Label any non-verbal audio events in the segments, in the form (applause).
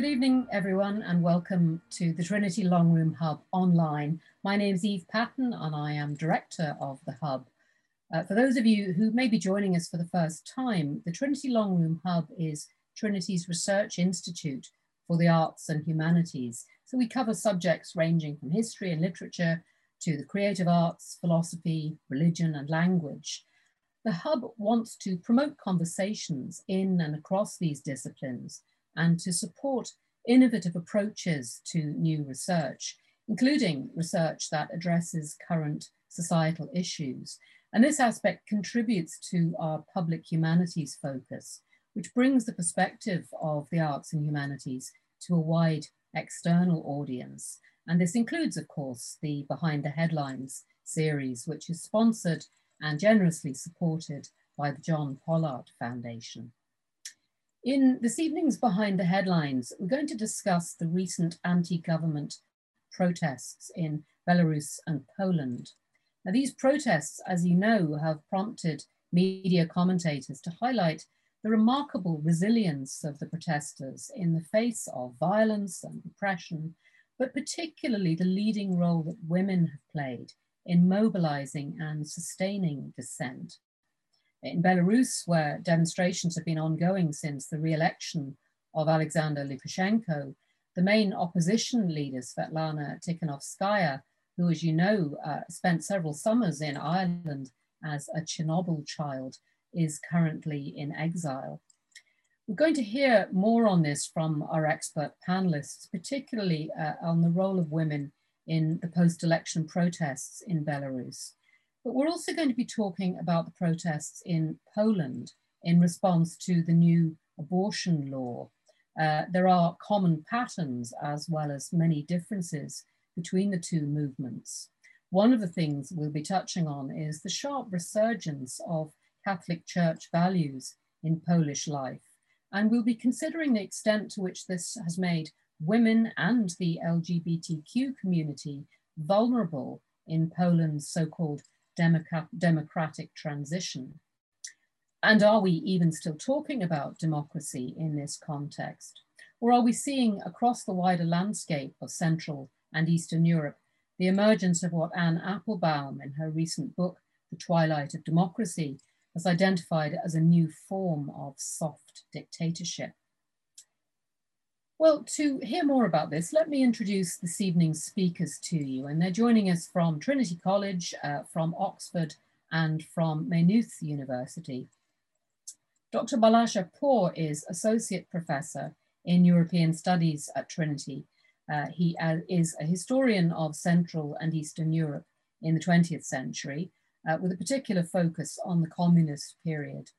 Good evening, everyone, and welcome to the Trinity Long Room Hub online. My name is Eve Patten, and I am director of the Hub. Uh, for those of you who may be joining us for the first time, the Trinity Long Room Hub is Trinity's research institute for the arts and humanities. So we cover subjects ranging from history and literature to the creative arts, philosophy, religion, and language. The Hub wants to promote conversations in and across these disciplines and to support innovative approaches to new research, including research that addresses current societal issues. And this aspect contributes to our public humanities focus, which brings the perspective of the arts and humanities to a wide external audience. And this includes, of course, the Behind the Headlines series, which is sponsored and generously supported by the John Pollard Foundation. In this evening's Behind the Headlines, we're going to discuss the recent anti-government protests in Belarus and Poland. Now, these protests, as you know, have prompted media commentators to highlight the remarkable resilience of the protesters in the face of violence and repression, but particularly the leading role that women have played in mobilizing and sustaining dissent. In Belarus, where demonstrations have been ongoing since the re-election of Alexander Lukashenko, the main opposition leader, Svetlana Tikhanovskaya, who, as you know, uh, spent several summers in Ireland as a Chernobyl child, is currently in exile. We're going to hear more on this from our expert panelists, particularly uh, on the role of women in the post-election protests in Belarus. But we're also going to be talking about the protests in Poland in response to the new abortion law. Uh, there are common patterns as well as many differences between the two movements. One of the things we'll be touching on is the sharp resurgence of Catholic Church values in Polish life. And we'll be considering the extent to which this has made women and the LGBTQ community vulnerable in Poland's democratic transition? And are we even still talking about democracy in this context? Or are we seeing across the wider landscape of Central and Eastern Europe the emergence of what Anne Applebaum in her recent book, The Twilight of Democracy, has identified as a new form of soft dictatorship? Well, to hear more about this, let me introduce this evening's speakers to you. And they're joining us from Trinity College, uh, from Oxford, and from Maynooth University. Dr. Balázs Apor is Associate Professor in European Studies at Trinity. Uh, he uh, is a historian of Central and Eastern Europe in the 20th century, uh, with a particular focus on the communist period.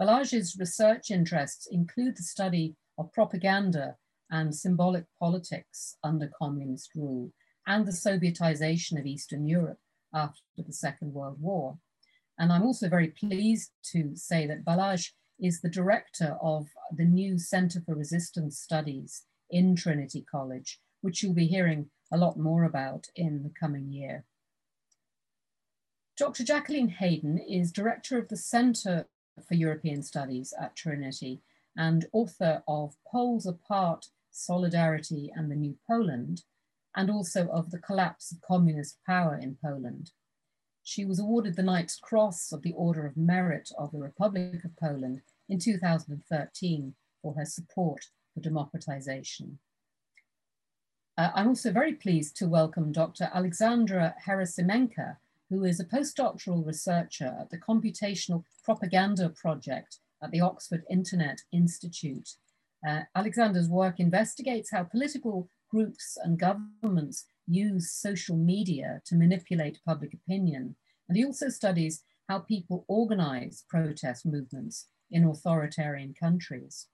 Balázs's research interests include the study of propaganda and symbolic politics under communist rule and the Sovietization of Eastern Europe after the Second World War. And I'm also very pleased to say that Balázs is the director of the new Center for Resistance Studies in Trinity College, which you'll be hearing a lot more about in the coming year. Dr. Jacqueline Hayden is director of the Center for European Studies at Trinity and author of Poles Apart Solidarity and the New Poland, and also of the collapse of communist power in Poland. She was awarded the Knight's Cross of the Order of Merit of the Republic of Poland in 2013 for her support for democratization. Uh, I'm also very pleased to welcome Dr. Alexandra Herasimenka, who is a postdoctoral researcher at the Computational Propaganda Project at the Oxford Internet Institute uh, Alexander's work investigates how political groups and governments use social media to manipulate public opinion. And he also studies how people organize protest movements in authoritarian countries.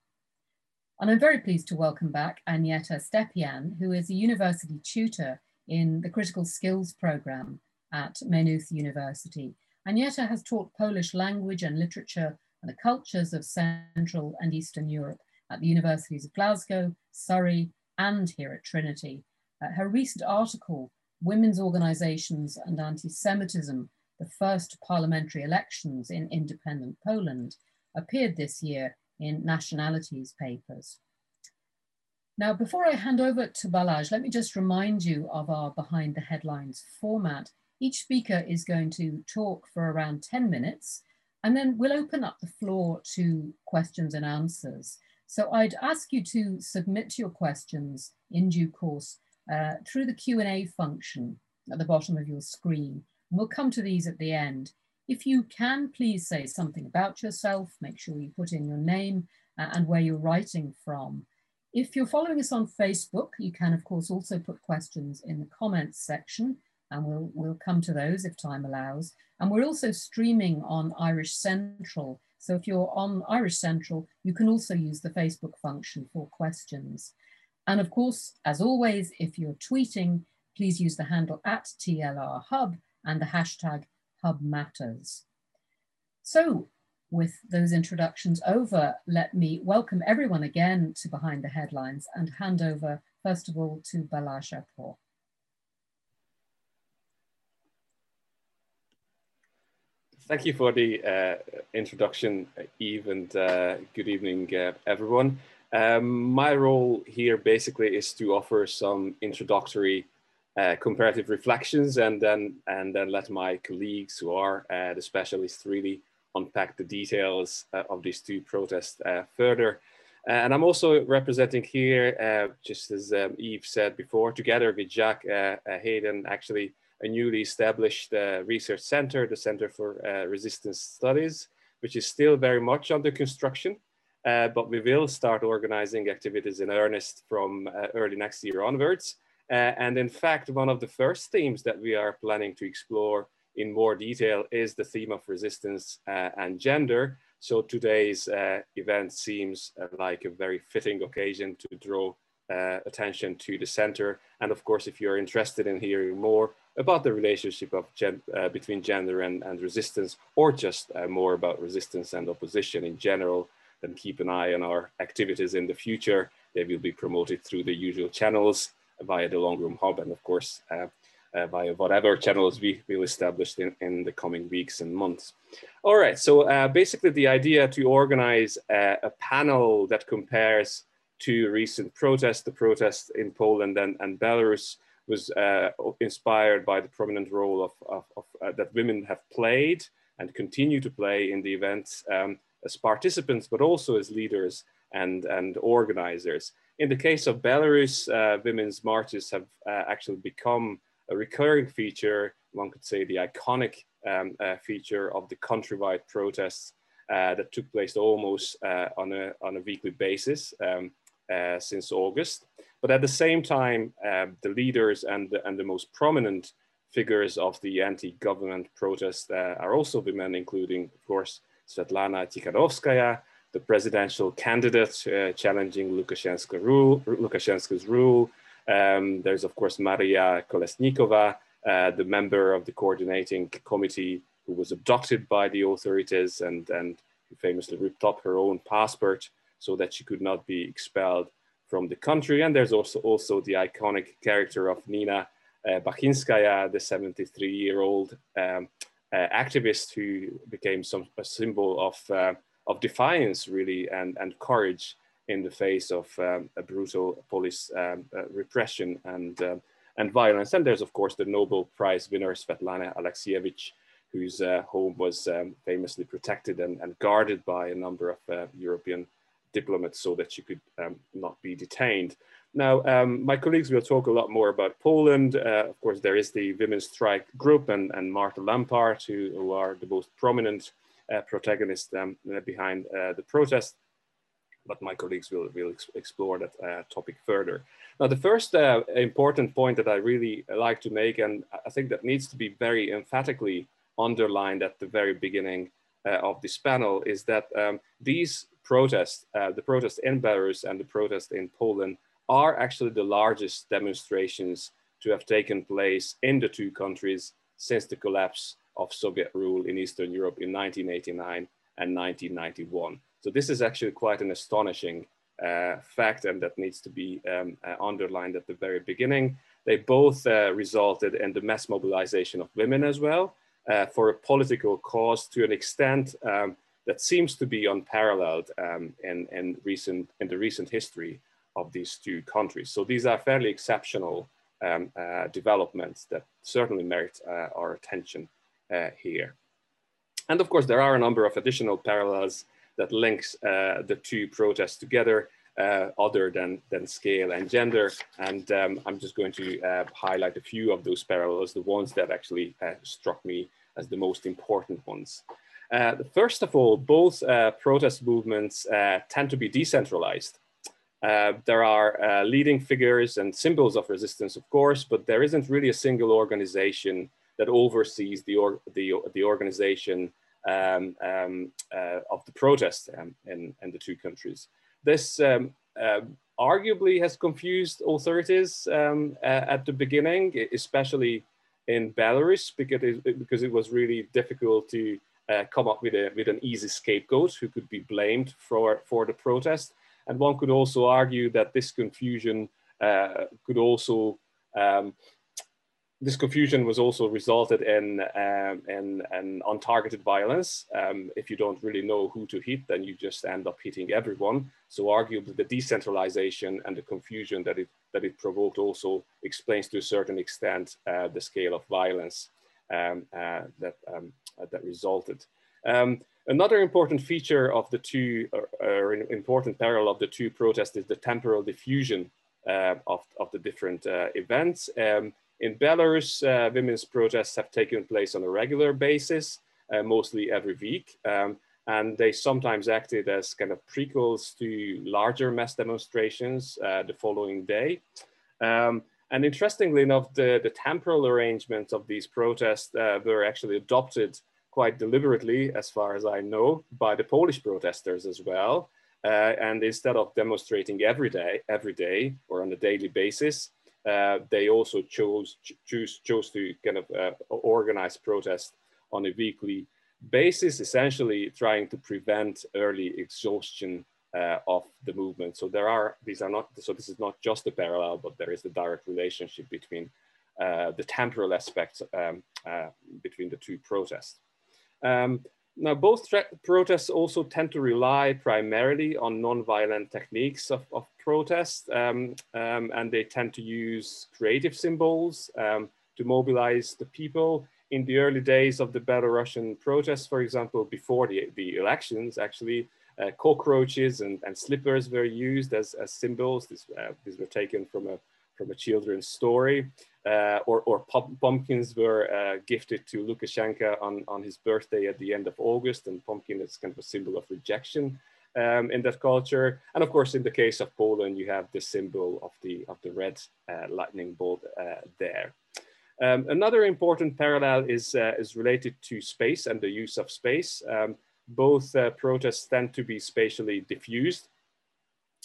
And I'm very pleased to welcome back Aneta Stępień, who is a university tutor in the critical skills program at Maynooth University. Aneta has taught Polish language and literature and the cultures of Central and Eastern Europe at the Universities of Glasgow, Surrey, and here at Trinity. Uh, her recent article, Women's Organizations and Anti-Semitism, the first parliamentary elections in independent Poland, appeared this year in Nationalities papers. Now, before I hand over to Balázs, let me just remind you of our Behind the Headlines format. Each speaker is going to talk for around 10 minutes, and then we'll open up the floor to questions and answers. So I'd ask you to submit your questions in due course uh, through the Q&A function at the bottom of your screen. And we'll come to these at the end. If you can, please say something about yourself. Make sure you put in your name uh, and where you're writing from. If you're following us on Facebook, you can of course also put questions in the comments section and we'll, we'll come to those if time allows. And we're also streaming on Irish Central. So if you're on Irish Central, you can also use the Facebook function for questions. And of course, as always, if you're tweeting, please use the handle at TLR Hub and the hashtag Hub Matters. So with those introductions over, let me welcome everyone again to Behind the Headlines and hand over, first of all, to Balazs Apor. Thank you for the uh, introduction, Eve, and uh, good evening, uh, everyone. Um, my role here basically is to offer some introductory uh, comparative reflections and then, and then let my colleagues who are uh, the specialists really unpack the details uh, of these two protests further. and I'm also representing here, just as um, Eve said before, together with Jack Hayden, actually a newly established uh, research center, the Center for uh, Resistance Studies, which is still very much under construction. Uh, but we will start organizing activities in earnest from uh, early next year onwards. Uh, and in fact, one of the first themes that we are planning to explore in more detail is the theme of resistance uh, and gender. So today's event seems like a very fitting occasion to draw uh, attention to the center. And of course, if you're interested in hearing more about the relationship of gen uh, between gender and, and resistance, or just uh, more about resistance and opposition in general, then keep an eye on our activities in the future. They will be promoted through the usual channels via the Long Room Hub and of course uh, uh, via whatever channels we will establish in, in the coming weeks and months. All right, so uh, basically the idea to organize a panel that compares to recent protests, the protests in Poland and, and Belarus was uh, inspired by the prominent role of, of, of uh, that women have played and continue to play in the events um, as participants, but also as leaders and, and organizers. In the case of Belarus, uh, women's marches have uh, actually become a recurring feature, one could say the iconic um, uh, feature of the countrywide protests uh, that took place almost on, a, on a weekly basis. Um, uh, since August. But at the same time, uh, the leaders and the, and the most prominent figures of the anti-government protest uh, are also women, including, of course, Svetlana Tikhanovskaya, the presidential candidate uh, challenging rule, Lukashenko's rule. Um, there's, of course, Maria Kolesnikova, uh, the member of the coordinating committee who was abducted by the authorities and, and famously ripped up her own passport so that she could not be expelled from the country. And there's also, also the iconic character of Nina uh, the 73 year old um, uh, activist who became some, a symbol of, uh, of defiance really and, and courage in the face of um, a brutal police um, uh, repression and, um, and violence. And there's of course the Nobel Prize winner Svetlana Alexievich, whose uh, home was um, famously protected and, and, guarded by a number of uh, European diplomats so that she could um, not be detained. Now, um, my colleagues will talk a lot more about Poland. Uh, of course, there is the Women's Strike Group and, and Marta Lempart, who, who are the most prominent uh, protagonists um, behind uh, the protest. But my colleagues will, will ex explore that uh, topic further. Now, the first uh, important point that I really like to make, and I think that needs to be very emphatically underlined at the very beginning uh, of this panel, is that um, these protests, uh, the protests in Belarus and the protests in Poland are actually the largest demonstrations to have taken place in the two countries since the collapse of Soviet rule in Eastern Europe in 1989 and 1991. So this is actually quite an astonishing uh, fact and that needs to be um, uh, underlined at the very beginning. They both uh, resulted in the mass mobilization of women as well uh, for a political cause to an extent um, that seems to be unparalleled um, in, in, recent, in the recent history of these two countries. So these are fairly exceptional um, uh, developments that certainly merit uh, our attention uh, here. And of course, there are a number of additional parallels that links uh, the two protests together uh, other than, than scale and gender. And um, I'm just going to uh, highlight a few of those parallels, the ones that actually struck me as the most important ones. Uh, first of all, both uh, protest movements uh, tend to be decentralized. Uh, there are uh, leading figures and symbols of resistance, of course, but there isn't really a single organization that oversees the, or, the, the organization um, um, uh, of the protest um, in, in the two countries. This um, arguably has confused authorities um, at the beginning, especially in Belarus, because it, because it was really difficult to uh, come up with, a, with an easy scapegoat who could be blamed for, for the protest. And one could also argue that this confusion uh, could also, um, this confusion was also resulted in, um, in, in untargeted violence. Um, if you don't really know who to hit, then you just end up hitting everyone. So arguably the decentralization and the confusion that it, that it provoked also explains to a certain extent uh, the scale of violence um, uh, that, um, that resulted. Um, Another important feature of the two, or, or important parallel of the two protests is the temporal diffusion uh, of, of the different uh, events. Um, in Belarus, uh, women's protests have taken place on a regular basis, uh, mostly every week. Um, and they sometimes acted as kind of prequels to larger mass demonstrations uh, the following day. Um, and interestingly enough, the, the temporal arrangements of these protests uh, were actually adopted quite deliberately, as far as I know, by the Polish protesters as well. Uh, and instead of demonstrating every day, every day or on a daily basis, uh, they also chose choose chose to kind of uh, organize protest on a weekly basis, essentially trying to prevent early exhaustion uh, of the movement. So there are these are not so this is not just a parallel, but there is a direct relationship between uh, the temporal aspects um, uh, between the two protests. Um, now, both protests also tend to rely primarily on non-violent techniques of, of protest, um, um, and they tend to use creative symbols um, to mobilize the people. In the early days of the Belarusian protests, for example, before the, the elections, actually, uh, cockroaches and, and slippers were used as, as symbols. These, uh, these were taken from a, from a children's story uh, or, or pumpkins were uh, gifted to Lukashenko on, on his birthday at the end of August, and pumpkin is kind of a symbol of rejection um, in that culture. And of course, in the case of Poland, you have the symbol of the, of the red uh, lightning bolt uh, there. Um, another important parallel is, is related to space and the use of space. Um, both uh, protests tend to be spatially diffused,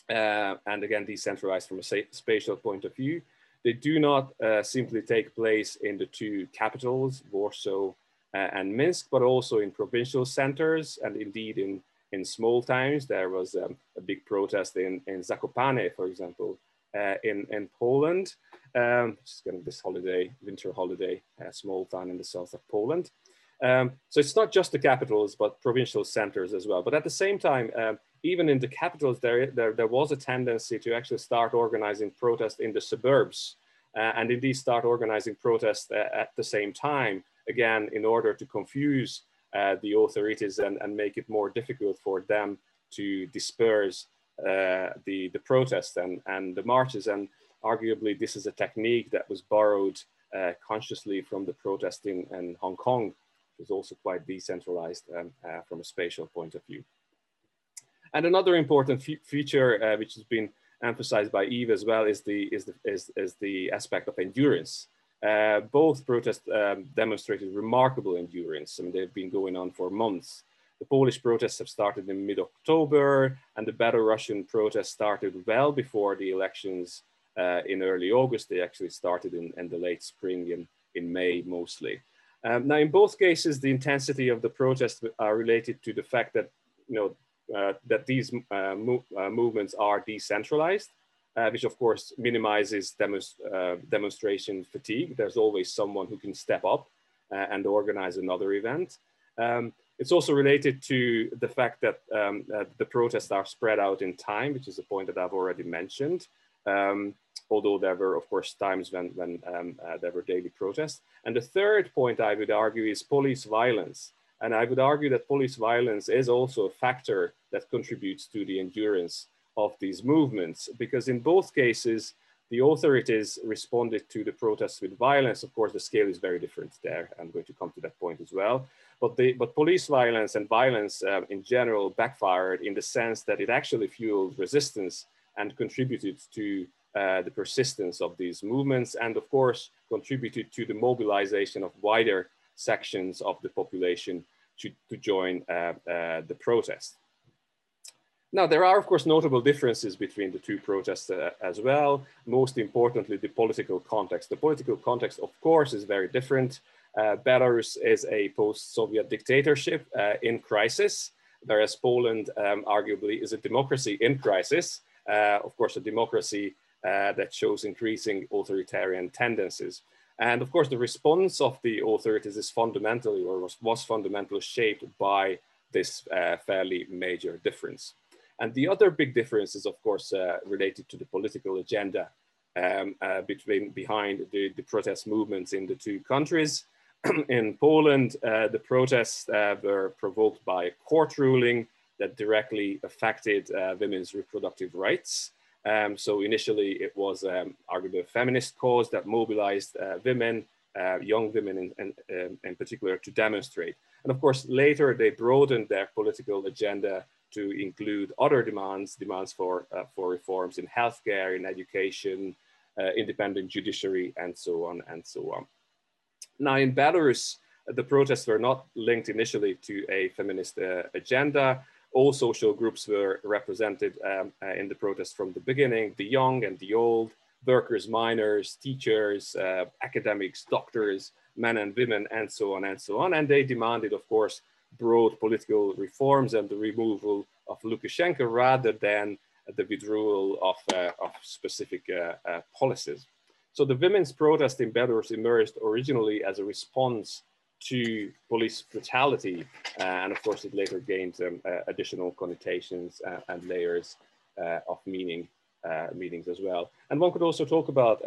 and again, decentralized from a spatial point of view. They do not uh, simply take place in the two capitals, Warsaw uh, and Minsk, but also in provincial centers and indeed in, in small towns. There was um, a big protest in, in Zakopane, for example, uh, in, in Poland, um, kind of this holiday, winter holiday, uh, small town in the south of Poland. Um, so it's not just the capitals, but provincial centers as well. But at the same time, um, even in the capitals, there, there, there was a tendency to actually start organizing protests in the suburbs uh, and indeed start organizing protests uh, at the same time, again, in order to confuse uh, the authorities and, and make it more difficult for them to disperse uh, the, the protests and, and the marches. And arguably, this is a technique that was borrowed uh, consciously from the protest in, in Hong Kong, was also quite decentralized um, uh, from a spatial point of view. And another important feature, uh, which has been emphasized by Eve as well, is the, is the, is, is the aspect of endurance. Uh, both protests um, demonstrated remarkable endurance. I mean, they've been going on for months. The Polish protests have started in mid-October, and the Belarusian protests started well before the elections uh, in early August. They actually started in, in the late spring, in, in May mostly. Um, now, in both cases, the intensity of the protests are related to the fact that, you know, uh, that these uh, uh, movements are decentralized, uh, which of course minimizes demonst uh, demonstration fatigue. There's always someone who can step up uh, and organize another event. Um, it's also related to the fact that um, the protests are spread out in time, which is a point that I've already mentioned. Um, although there were, of course, times when, when um, uh, there were daily protests. And the third point I would argue is police violence. And I would argue that police violence is also a factor that contributes to the endurance of these movements, because in both cases, the authorities responded to the protests with violence. Of course, the scale is very different there. I'm going to come to that point as well. But, the, but police violence and violence uh, in general backfired in the sense that it actually fueled resistance and contributed to uh, the persistence of these movements and of course contributed to the mobilization of wider sections of the population to, to join uh, uh, the protest. Now, there are, of course, notable differences between the two protests uh, as well. Most importantly, the political context. The political context, of course, is very different. Uh, Belarus is a post-Soviet dictatorship uh, in crisis, whereas Poland um, arguably is a democracy in crisis. Uh, of course, a democracy uh, that shows increasing authoritarian tendencies. And of course, the response of the authorities is fundamentally or was, was fundamentally shaped by this uh, fairly major difference. And the other big difference is, of course, uh, related to the political agenda um, uh, between behind the, the, protest movements in the two countries. (clears throat) in Poland, uh, the protests uh, were provoked by a court ruling that directly affected women's reproductive rights. Um, so initially, it was um, arguably a feminist cause that mobilized uh, women, young women in, in, um, in particular, to demonstrate. And of course, later they broadened their political agenda to include other demands, demands for, uh, for reforms in healthcare, in education, uh, independent judiciary, and so on and so on. Now in Belarus, the protests were not linked initially to a feminist uh, agenda. All social groups were represented um, uh, in the protest from the beginning, the young and the old, workers, miners, teachers, uh, academics, doctors, men and women, and so on and so on. And they demanded, of course, broad political reforms and the removal of Lukashenko rather than the withdrawal of, uh, of specific uh, uh, policies. So the women's protest in Belarus emerged originally as a response to police brutality. Uh, and of course, it later gained um, uh, additional connotations uh, and layers of meaning, meanings as well. And one could also talk about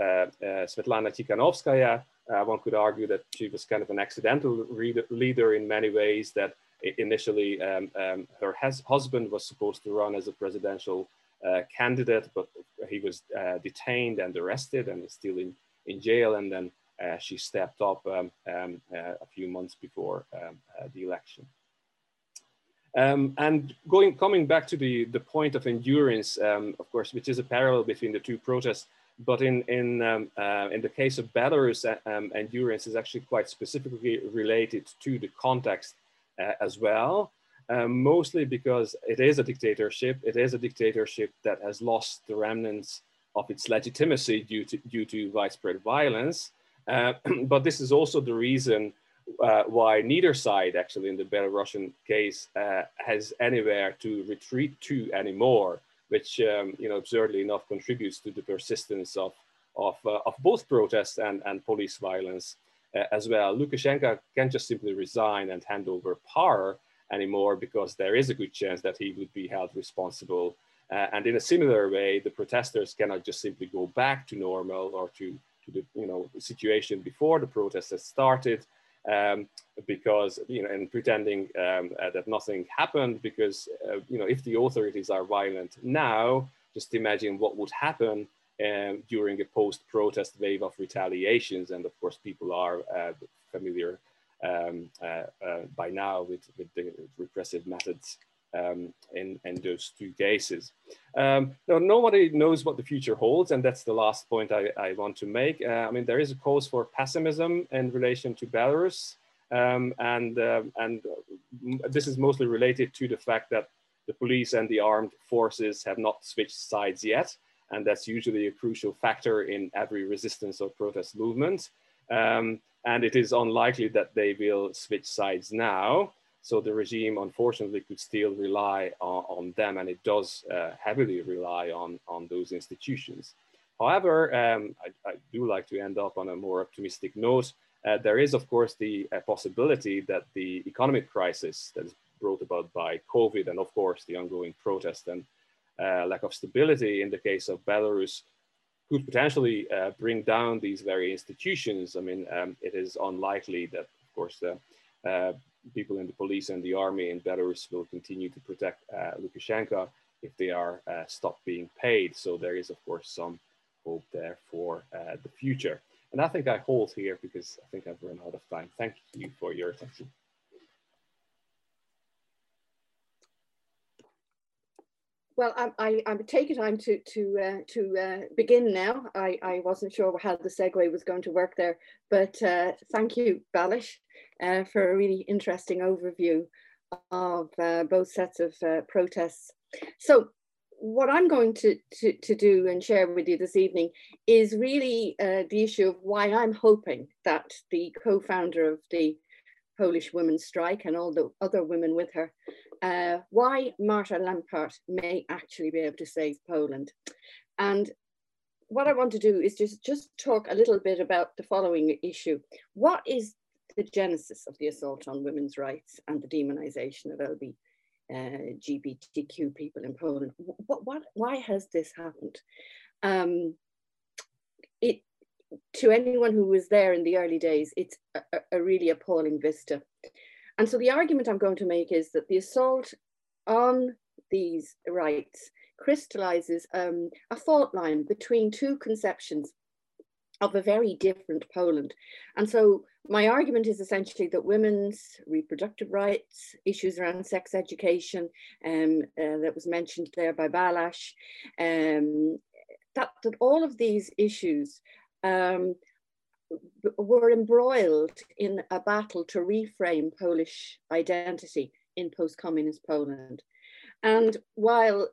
Svetlana Tikhanovskaya, one could argue that she was kind of an accidental leader in many ways, that initially um, um, her husband was supposed to run as a presidential uh, candidate, but he was uh, detained and arrested and is still in, in jail. And then she stepped up um, um uh, a few months before um, uh, the election. Um, and going, coming back to the, the point of endurance, of course, which is a parallel between the two protests, but in, in, um, uh, in the case of Belarus, uh, um, endurance is actually quite specifically related to the context uh, as well, um, mostly because it is a dictatorship. It is a dictatorship that has lost the remnants of its legitimacy due to, due to widespread violence. Uh, (clears throat) but this is also the reason uh, why neither side, actually, in the Belarusian case, uh, has anywhere to retreat to anymore which um, you know absurdly enough contributes to the persistence of of, uh, of both protests and, and police violence uh, as well. Lukashenko can't just simply resign and hand over power anymore because there is a good chance that he would be held responsible. And in a similar way, the protesters cannot just simply go back to normal or to, to the you know, situation before the protests had started um, because, you know, and pretending um, uh, that nothing happened because, uh, you know, if the authorities are violent now, just imagine what would happen um, during a post-protest wave of retaliations. And of course, people are uh, familiar um, uh, uh, by now with, with the repressive methods um, in, in those two cases. Um, now, nobody knows what the future holds, and that's the last point I, I want to make. Uh, I mean, there is a cause for pessimism in relation to Belarus, um, and, uh, and this is mostly related to the fact that the police and the armed forces have not switched sides yet, and that's usually a crucial factor in every resistance or protest movement. Um, and it is unlikely that they will switch sides now. So the regime, unfortunately, could still rely on, on them, and it does uh, heavily rely on, on those institutions. However, um, I, I, do like to end up on a more optimistic note. Uh, there is, of course, the uh, possibility that the economic crisis that is brought about by COVID and, of course, the ongoing protest and uh, lack of stability in the case of Belarus could potentially uh, bring down these very institutions. I mean, um, it is unlikely that, of course, uh, people in the police and the army in Belarus will continue to protect uh, Lukashenko if they are uh, stopped being paid. So there is, of course, some hope there for uh, the future. And I think I hold here because I think I've run out of time. Thank you for your attention. Well, I, I, I take it time to to uh, to uh, begin now. I, I wasn't sure how the segue was going to work there, but uh, thank you, Balázs, uh, for a really interesting overview of uh, both sets of uh, protests. So, what I'm going to, to, to do and share with you this evening is really the issue of why I'm hoping that the co-founder of the Polish women's strike and all the other women with her, uh, why Marta Lempart may actually be able to save Poland. And what I want to do is just, just talk a little bit about the following issue. What is the genesis of the assault on women's rights and the demonization of LB, uh, GBTQ people in Poland? What, what, why has this happened? Um, it, to anyone who was there in the early days, it's a, a, really appalling vista. And so the argument I'm going to make is that the assault on these rights crystallizes um, a fault line between two conceptions of a very different Poland. And so my argument is essentially that women's reproductive rights, issues around sex education, um, uh, that was mentioned there by Balázs, um, that, that all of these issues um, were embroiled in a battle to reframe Polish identity in post-communist Poland. And while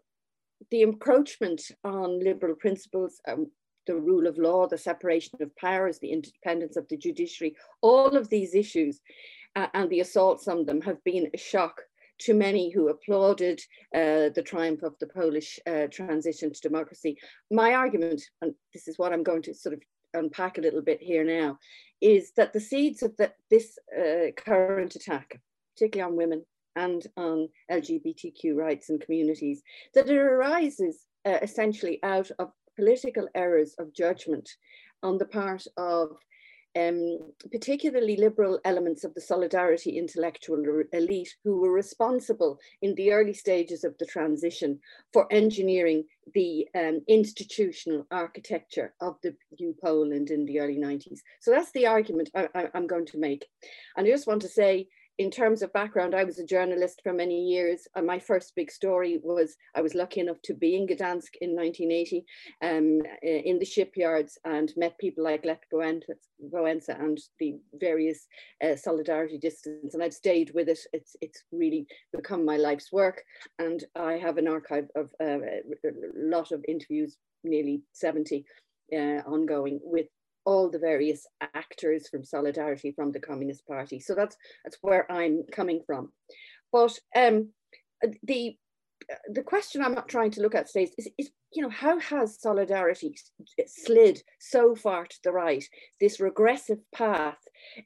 the encroachment on liberal principles, um, the rule of law, the separation of powers, the independence of the judiciary, all of these issues uh, and the assaults on them have been a shock to many who applauded uh, the triumph of the Polish uh, transition to democracy. My argument, and this is what I'm going to sort of unpack a little bit here now, is that the seeds of the, this uh, current attack, particularly on women and on LGBTQ rights and communities, that it arises uh, essentially out of political errors of judgment on the part of um, particularly liberal elements of the solidarity intellectual elite who were responsible in the early stages of the transition for engineering the um, institutional architecture of the new Poland in the early 90s. So that's the argument I, am going to make. And I just want to say in terms of background, I was a journalist for many years. And my first big story was I was lucky enough to be in Gdansk in 1980 um, in the shipyards and met people like Lech Wałęsa and the various uh, solidarity distance. And I've stayed with it. It's, it's really become my life's work. And I have an archive of uh, a lot of interviews, nearly 70 uh, ongoing with all the various actors from Solidarity from the Communist Party. So that's that's where I'm coming from. But um, the the question I'm not trying to look at today is, is, you know, how has solidarity slid so far to the right, this regressive path,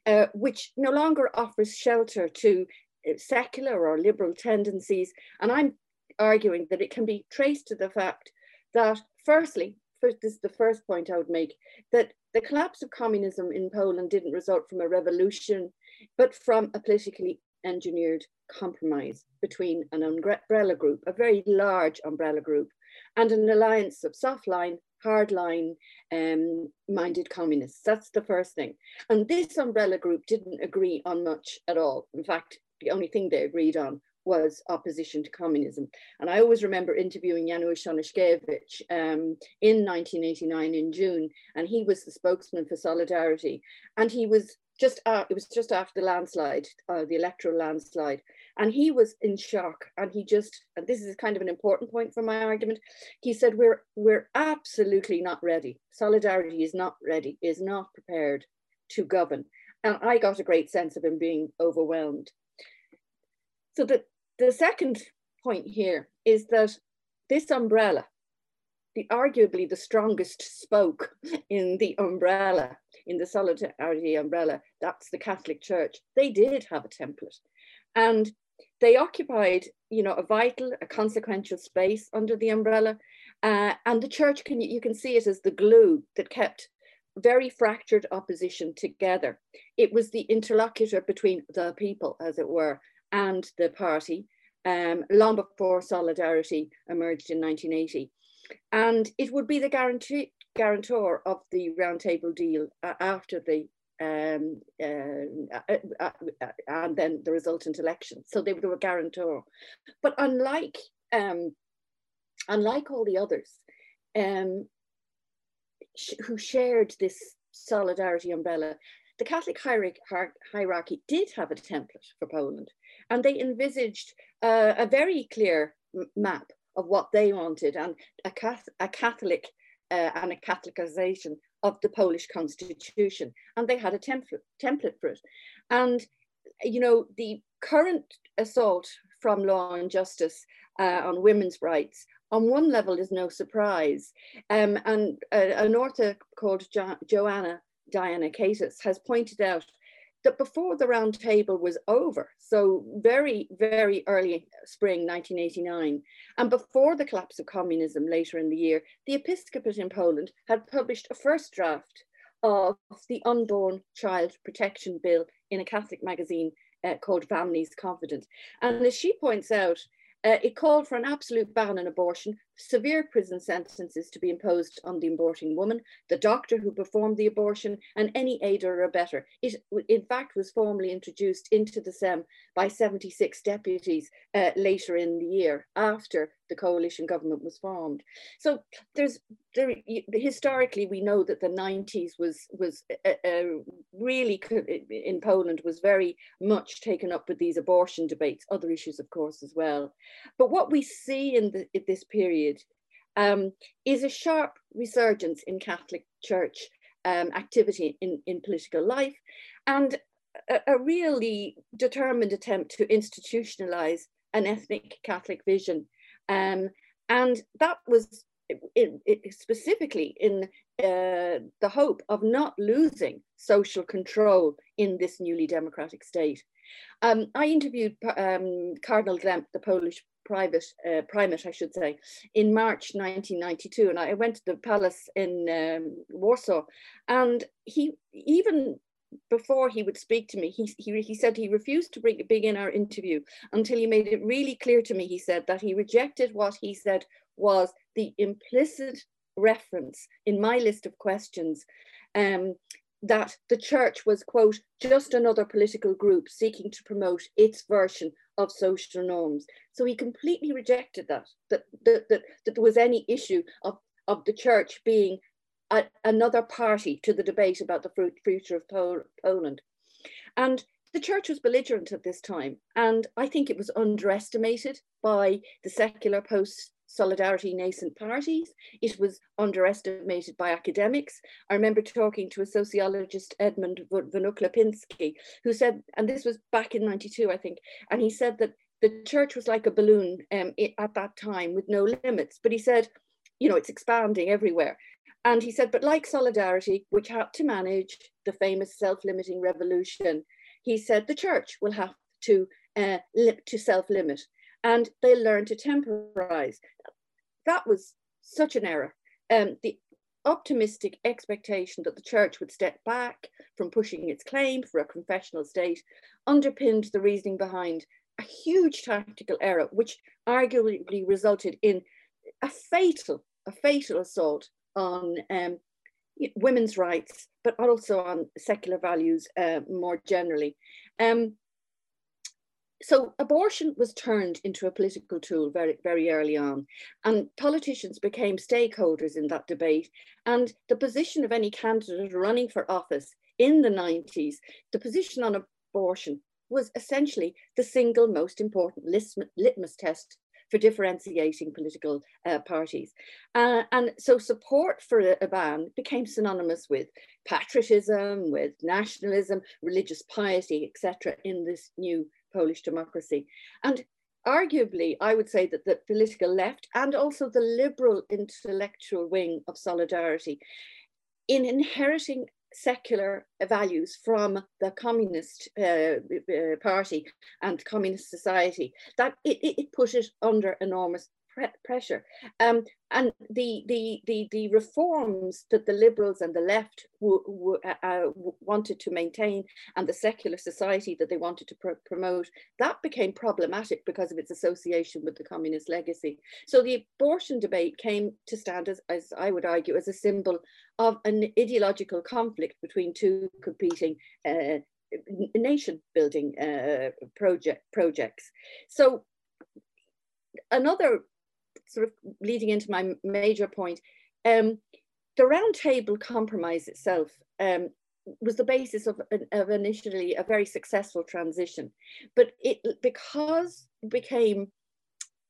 uh, which no longer offers shelter to uh, secular or liberal tendencies. And I'm arguing that it can be traced to the fact that, firstly, first, this is the first point I would make, that the collapse of communism in Poland didn't result from a revolution, but from a politically engineered compromise between an umbrella group, a very large umbrella group, and an alliance of softline, hardline um, minded communists. That's the first thing. And this umbrella group didn't agree on much at all. In fact, the only thing they agreed on was opposition to communism. And I always remember interviewing Janusz Onyszkiewicz um, in 1989 in June, and he was the spokesman for Solidarity. And he was just, uh, it was just after the landslide, uh, the electoral landslide. And he was in shock. And he just, and this is kind of an important point for my argument. He said, we're, we're absolutely not ready. Solidarity is not ready, is not prepared to govern. And I got a great sense of him being overwhelmed. So the, the second point here is that this umbrella, the arguably the strongest spoke (laughs) in the umbrella, in the solidarity umbrella, that's the Catholic Church, they did have a template. And they occupied, you know, a vital, a consequential space under the umbrella. Uh, and the church can you can see it as the glue that kept very fractured opposition together. It was the interlocutor between the people, as it were, and the party, um, long before Solidarity emerged in 1980. And it would be the guarantee, guarantor of the roundtable deal uh, after the um, uh, uh, uh, and then the resultant election. So they were a guarantor. But unlike um, unlike all the others um, sh who shared this solidarity umbrella, the Catholic hierarchy did have a template for Poland, and they envisaged uh, a very clear map of what they wanted and a, Catholic, a Catholic uh, and a Catholicization of the Polish constitution. And they had a template, template for it. And, you know, the current assault from law and justice uh, on women's rights on one level is no surprise. Um, and uh, an author called jo Joanna Diane Caytas has pointed out that before the round table was over, so very, very early spring 1989, and before the collapse of communism later in the year, the episcopate in Poland had published a first draft of the Unborn Child Protection Bill in a Catholic magazine uh, called Family's Confident. And as she points out, uh, it called for an absolute ban on abortion, severe prison sentences to be imposed on the aborting woman, the doctor who performed the abortion, and any aider or abettor. It, in fact, was formally introduced into the Sejm by 76 deputies uh, later in the year after the coalition government was formed. So there's there, historically we know that the 90s was was uh, uh, really in Poland was very much taken up with these abortion debates, other issues of course as well. But what we see in, the, in this period um, is a sharp resurgence in Catholic Church um, activity in, in political life and a, a, really determined attempt to institutionalize an ethnic Catholic vision. Um, and that was it specifically in uh, the hope of not losing social control in this newly democratic state. Um, I interviewed um, Cardinal Glemp, the Polish private uh, primate, I should say, in March 1992, and I went to the palace in um, Warsaw, and he even before he would speak to me, he, he, he said he refused to bring, begin our interview until he made it really clear to me, he said, that he rejected what he said was the implicit reference in my list of questions um, that the church was, quote, just another political group seeking to promote its version of social norms. So he completely rejected that, that, that, that, that there was any issue of, of the church being a, another party to the debate about the future of Pol Poland. And the church was belligerent at this time, and I think it was underestimated by the secular post solidarity nascent parties. It was underestimated by academics. I remember talking to a sociologist, Edmund Wnuk who said, and this was back in 92, I think, and he said that the church was like a balloon um, at that time with no limits. But he said, you know, it's expanding everywhere. And he said, but like solidarity, which had to manage the famous self-limiting revolution, he said the church will have to uh, to self-limit and they learn to temporize. That was such an error. Um, the optimistic expectation that the church would step back from pushing its claim for a confessional state underpinned the reasoning behind a huge tactical error, which arguably resulted in a fatal, a fatal assault on um, women's rights, but also on secular values uh, more generally. Um, so abortion was turned into a political tool very, very early on, and politicians became stakeholders in that debate. And the position of any candidate running for office in the 90s, the position on abortion was essentially the single most important litmus test for differentiating political uh, parties. Uh, and so support for a, a ban became synonymous with patriotism, with nationalism, religious piety, etc., in this new Polish democracy. And arguably, I would say that the political left and also the liberal intellectual wing of solidarity, in inheriting secular values from the communist uh, uh, party and communist society, that it, it, put it under enormous pressure. Um, and the, the, the, the reforms that the liberals and the left uh, uh wanted to maintain and the secular society that they wanted to pr promote, that became problematic because of its association with the communist legacy. So the abortion debate came to stand as, as I would argue, as a symbol of an ideological conflict between two competing uh, nation building uh, project projects. So another sort of leading into my major point, um, the Roundtable Compromise itself um, was the basis of, of initially a very successful transition, but it because it became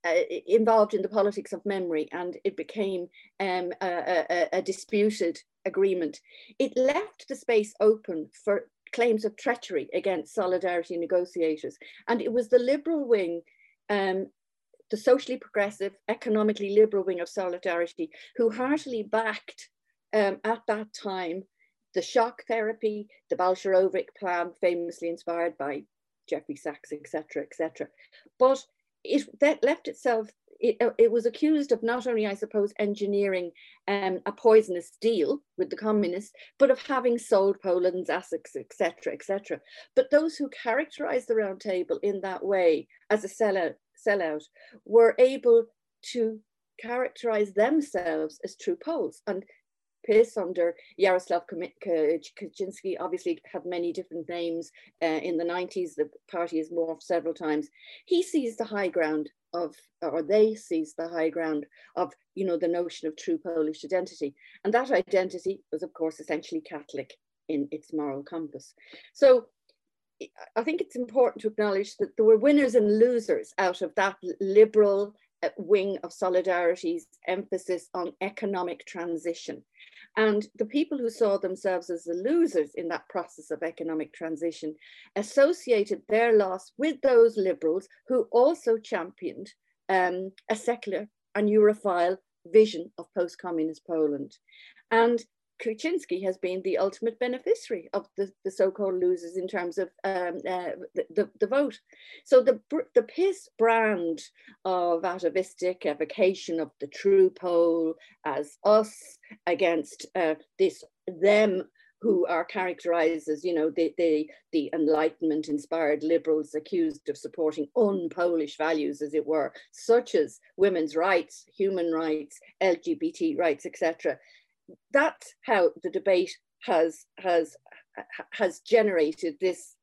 uh, involved in the politics of memory and it became um, a, a, a, disputed agreement. It left the space open for claims of treachery against solidarity negotiators. And it was the liberal wing um, the socially progressive, economically liberal wing of Solidarity, who heartily backed um, at that time the shock therapy, the Balcerowicz plan, famously inspired by Jeffrey Sachs, etc., etc. But it that left itself. It, uh, it was accused of not only, I suppose, engineering um, a poisonous deal with the communists, but of having sold Poland's assets, etc., etc. But those who characterized the Round Table in that way as a sellout sellout were able to characterize themselves as true Poles. And PiS under Jarosław Kaczynski obviously had many different names uh, in the 90s. The party has morphed several times. He sees the high ground of, or they sees the high ground of, you know, the notion of true Polish identity. And that identity was, of course, essentially Catholic in its moral compass. So I think it's important to acknowledge that there were winners and losers out of that liberal uh, wing of Solidarity's emphasis on economic transition. And the people who saw themselves as the losers in that process of economic transition associated their loss with those liberals who also championed um, a secular and Europhile vision of post communist Poland. And Kaczynski has been the ultimate beneficiary of the, the so-called losers in terms of um, uh, the, the, the, vote. So the, the PiS brand of atavistic evocation of the true pole as us against uh, this them who are characterized as, you know, the, the, the Enlightenment inspired liberals accused of supporting un-Polish values, as it were, such as women's rights, human rights, LGBT rights, etc that's how the debate has has has generated this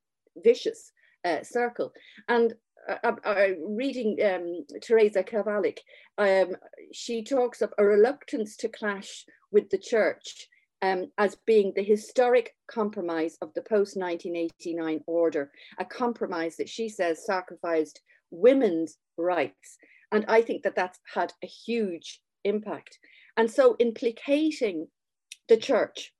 vicious uh, circle. And uh, uh, reading um, Teresa Kawalik, um, she talks of a reluctance to clash with the church um, as being the historic compromise of the post 1989 order, a compromise that she says sacrificed women's rights. And I think that that's had a huge impact. And so implicating the church,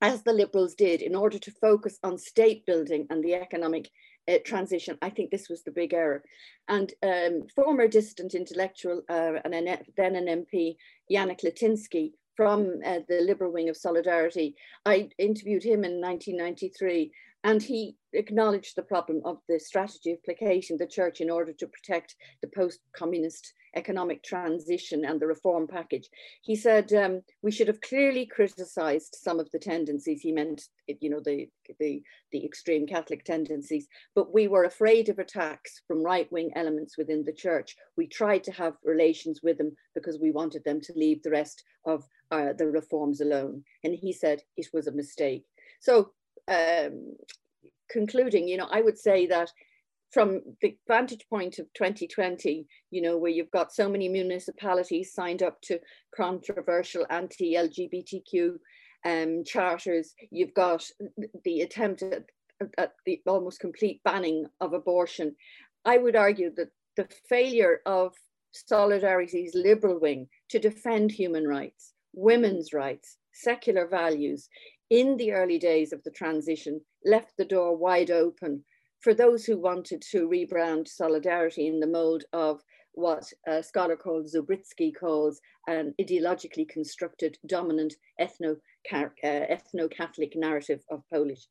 as the Liberals did, in order to focus on state building and the economic uh, transition, I think this was the big error. And um, former dissident intellectual uh, and an, then an MP, Janek Lityński, from uh, the Liberal wing of Solidarity, I interviewed him in 1993 and he acknowledged the problem of the strategy of placating the church in order to protect the post-communist economic transition and the reform package. He said um, we should have clearly criticized some of the tendencies. He meant, you know, the, the, the extreme Catholic tendencies, but we were afraid of attacks from right-wing elements within the church. We tried to have relations with them because we wanted them to leave the rest of uh, the reforms alone. And he said it was a mistake. So um, concluding, you know, I would say that from the vantage point of 2020, you know, where you've got so many municipalities signed up to controversial anti-LGBTQ um, charters, you've got the attempt at, at the almost complete banning of abortion. I would argue that the failure of Solidarity's liberal wing to defend human rights, women's rights, secular values in the early days of the transition left the door wide open for those who wanted to rebrand solidarity in the mold of what a scholar called Zubrzycki calls an ideologically constructed dominant ethno, uh, ethno-Catholic narrative of Polish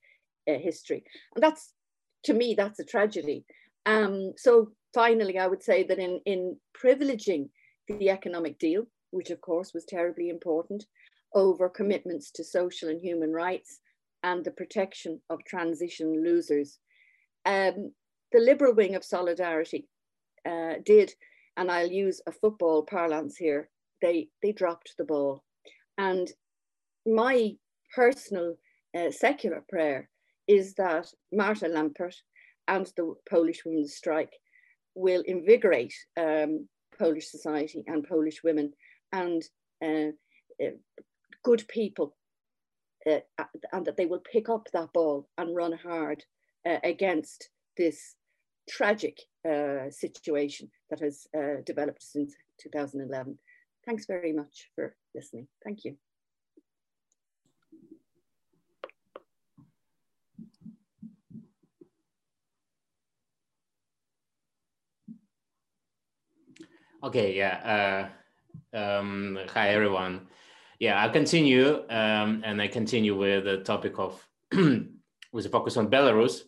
uh, history. And that's, to me, that's a tragedy. Um, so finally, I would say that in, in privileging the economic deal, which of course was terribly important, over commitments to social and human rights and the protection of transition losers. Um, the liberal wing of solidarity uh, did, and I'll use a football parlance here, they, they dropped the ball. And my personal uh, secular prayer is that Marta Lempart and the Polish Women's Strike will invigorate um, Polish society and Polish women and uh, uh, good people uh, and that they will pick up that ball and run hard uh, against this tragic uh, situation that has uh, developed since 2011. Thanks very much for listening. Thank you. Okay, yeah. Uh, um, hi, everyone yeah, I'll continue, um, and I continue with the topic of (clears throat) with a focus on Belarus.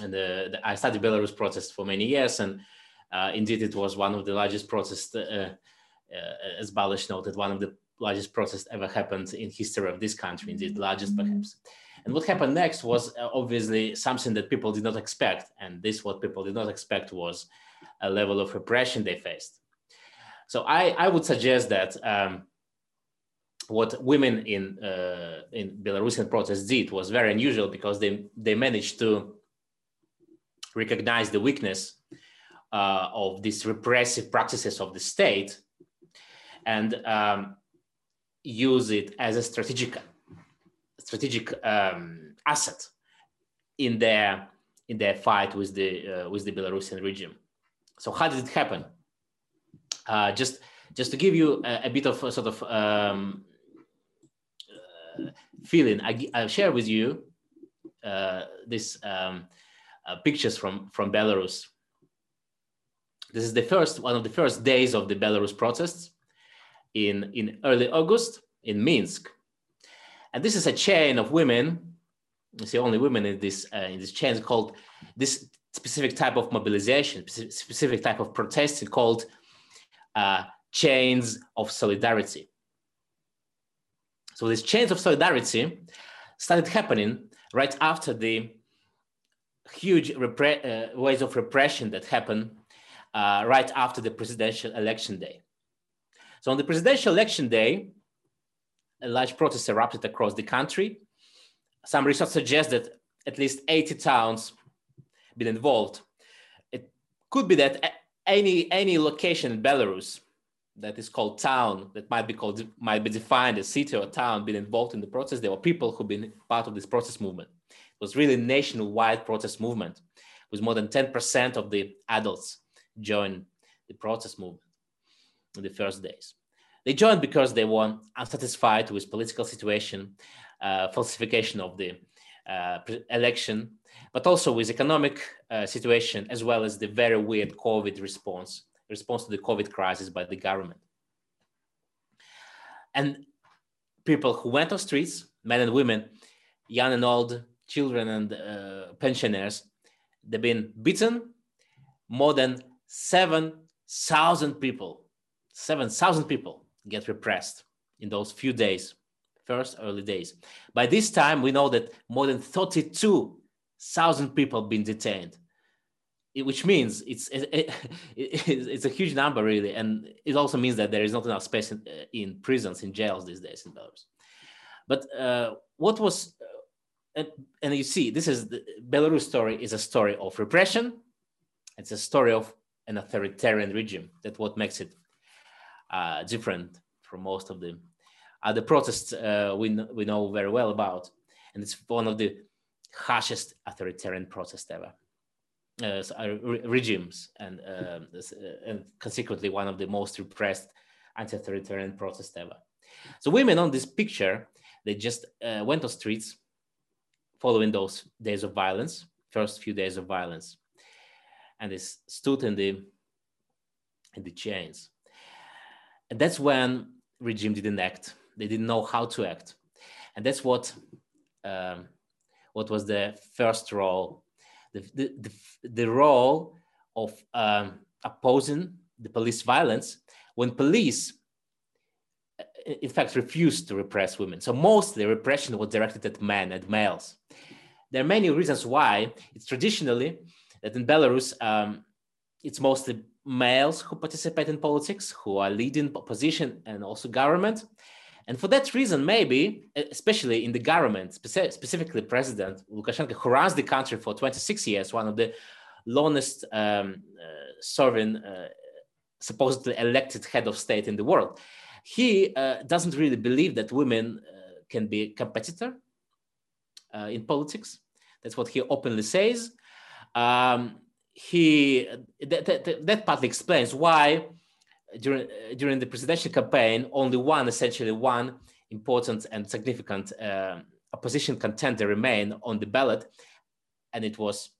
And the, the, I studied Belarus protests for many years, and uh, indeed it was one of the largest protests, uh, uh, as Balázs noted, one of the largest protests ever happened in history of this country, indeed largest perhaps. And what happened next was uh, obviously something that people did not expect, and this what people did not expect was a level of repression they faced. So I, I would suggest that um, what women in uh, in Belarusian protests did was very unusual because they they managed to recognize the weakness uh, of these repressive practices of the state and um, use it as a strategic strategic um, asset in their in their fight with the uh, with the Belarusian regime. So how did it happen? Uh, just just to give you a, a bit of a sort of um, feeling. I, I'll share with you uh, this um, uh, pictures from, from Belarus. This is the first, one of the first days of the Belarus protests in, in early August in Minsk. And this is a chain of women. You see only women in this, uh, in this chain called this specific type of mobilization, specific type of protesting called uh, chains of solidarity. So these chains of solidarity started happening right after the huge uh, waves of repression that happened uh, right after the presidential election day. So on the presidential election day, a large protest erupted across the country. Some research suggests that at least 80 towns been involved. It could be that any, any location in Belarus that is called town that might be called might be defined as city or town been involved in the process. There were people who've been part of this protest movement. It was really nationwide protest movement with more than 10% of the adults joined the protest movement in the first days. They joined because they were unsatisfied with political situation uh, falsification of the uh, election but also with economic uh, situation as well as the very weird covid response response to the COVID crisis by the government. And people who went on streets, men and women, young and old, children and uh, pensioners, they've been beaten. More than 7,000 people, 7,000 people get repressed in those few days, first early days. By this time, we know that more than 32,000 people have been detained which means it's it, (laughs) it's a huge number really. And it also means that there is not enough space in, uh, in prisons in jails these days in belarus. But uh, what was uh, and, and, you see this is the belarus story is a story of repression. It's a story of an authoritarian regime that's what makes it uh, different from most of the other protests uh, we, we know very well about. And it's one of the harshest authoritarian protests ever uh, re regimes and, uh, and consequently one of the most repressed anti-authoritarian protests ever. So women on this picture, they just uh, went on streets following those days of violence, first few days of violence, and they stood in the in the chains. And that's when regime didn't act. They didn't know how to act, and that's what um, what was the first role, the the, the, role of um, opposing the police violence when police in fact refused to repress women. So mostly repression was directed at men and males. There are many reasons why. It's traditionally that in belarus um, it's mostly males who participate in politics who are leading opposition and also government and for that reason maybe especially in the government specifically president lukashenko who runs the country for 26 years one of the longest um, uh, serving uh, supposedly elected head of state in the world. He uh, doesn't really believe that women uh, can be a competitor uh, in politics. That's what he openly says. Um, he that, that, that, partly explains why during during the presidential campaign only one essentially one important and significant uh, opposition contender remained on the ballot, and it was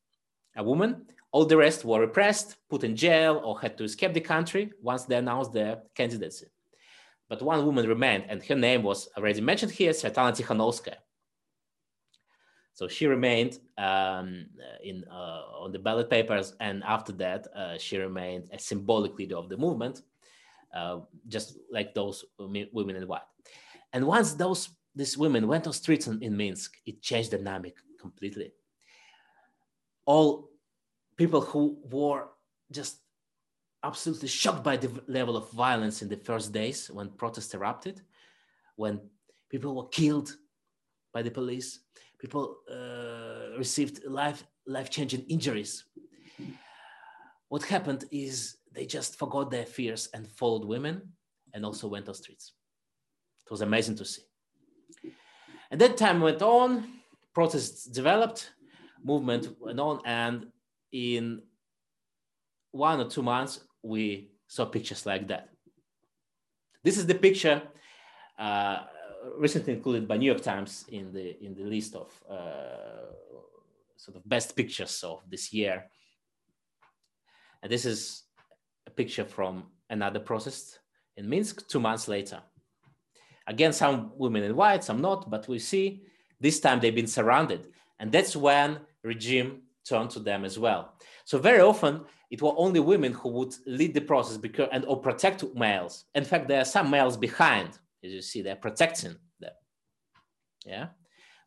a woman all the rest were repressed, put in jail, or had to escape the country once they announced their candidacy. But one woman remained, and her name was already mentioned here, Svetlana Tikhanovskaya. So she remained um, in, uh, on the ballot papers, and after that, uh, she remained a symbolic leader of the movement, uh, just like those women in white. And once those these women went on streets in, in Minsk, it changed the dynamic completely. All people who were just absolutely shocked by the level of violence in the first days when protests erupted, when people were killed by the police, people uh, received life life-changing injuries. What happened is they just forgot their fears and followed women and also went on streets. It was amazing to see. And that time went on, protests developed, movement went on, and in one or two months, we saw pictures like that. This is the picture uh, recently included by New York Times in the in the list of uh, sort of best pictures of this year. And this is picture from another protest in Minsk two months later. Again, some women in white, some not, but we see this time they've been surrounded. And that's when regime turned to them as well. So very often it were only women who would lead the process because and or protect males. In fact, there are some males behind, as you see, they're protecting them. Yeah.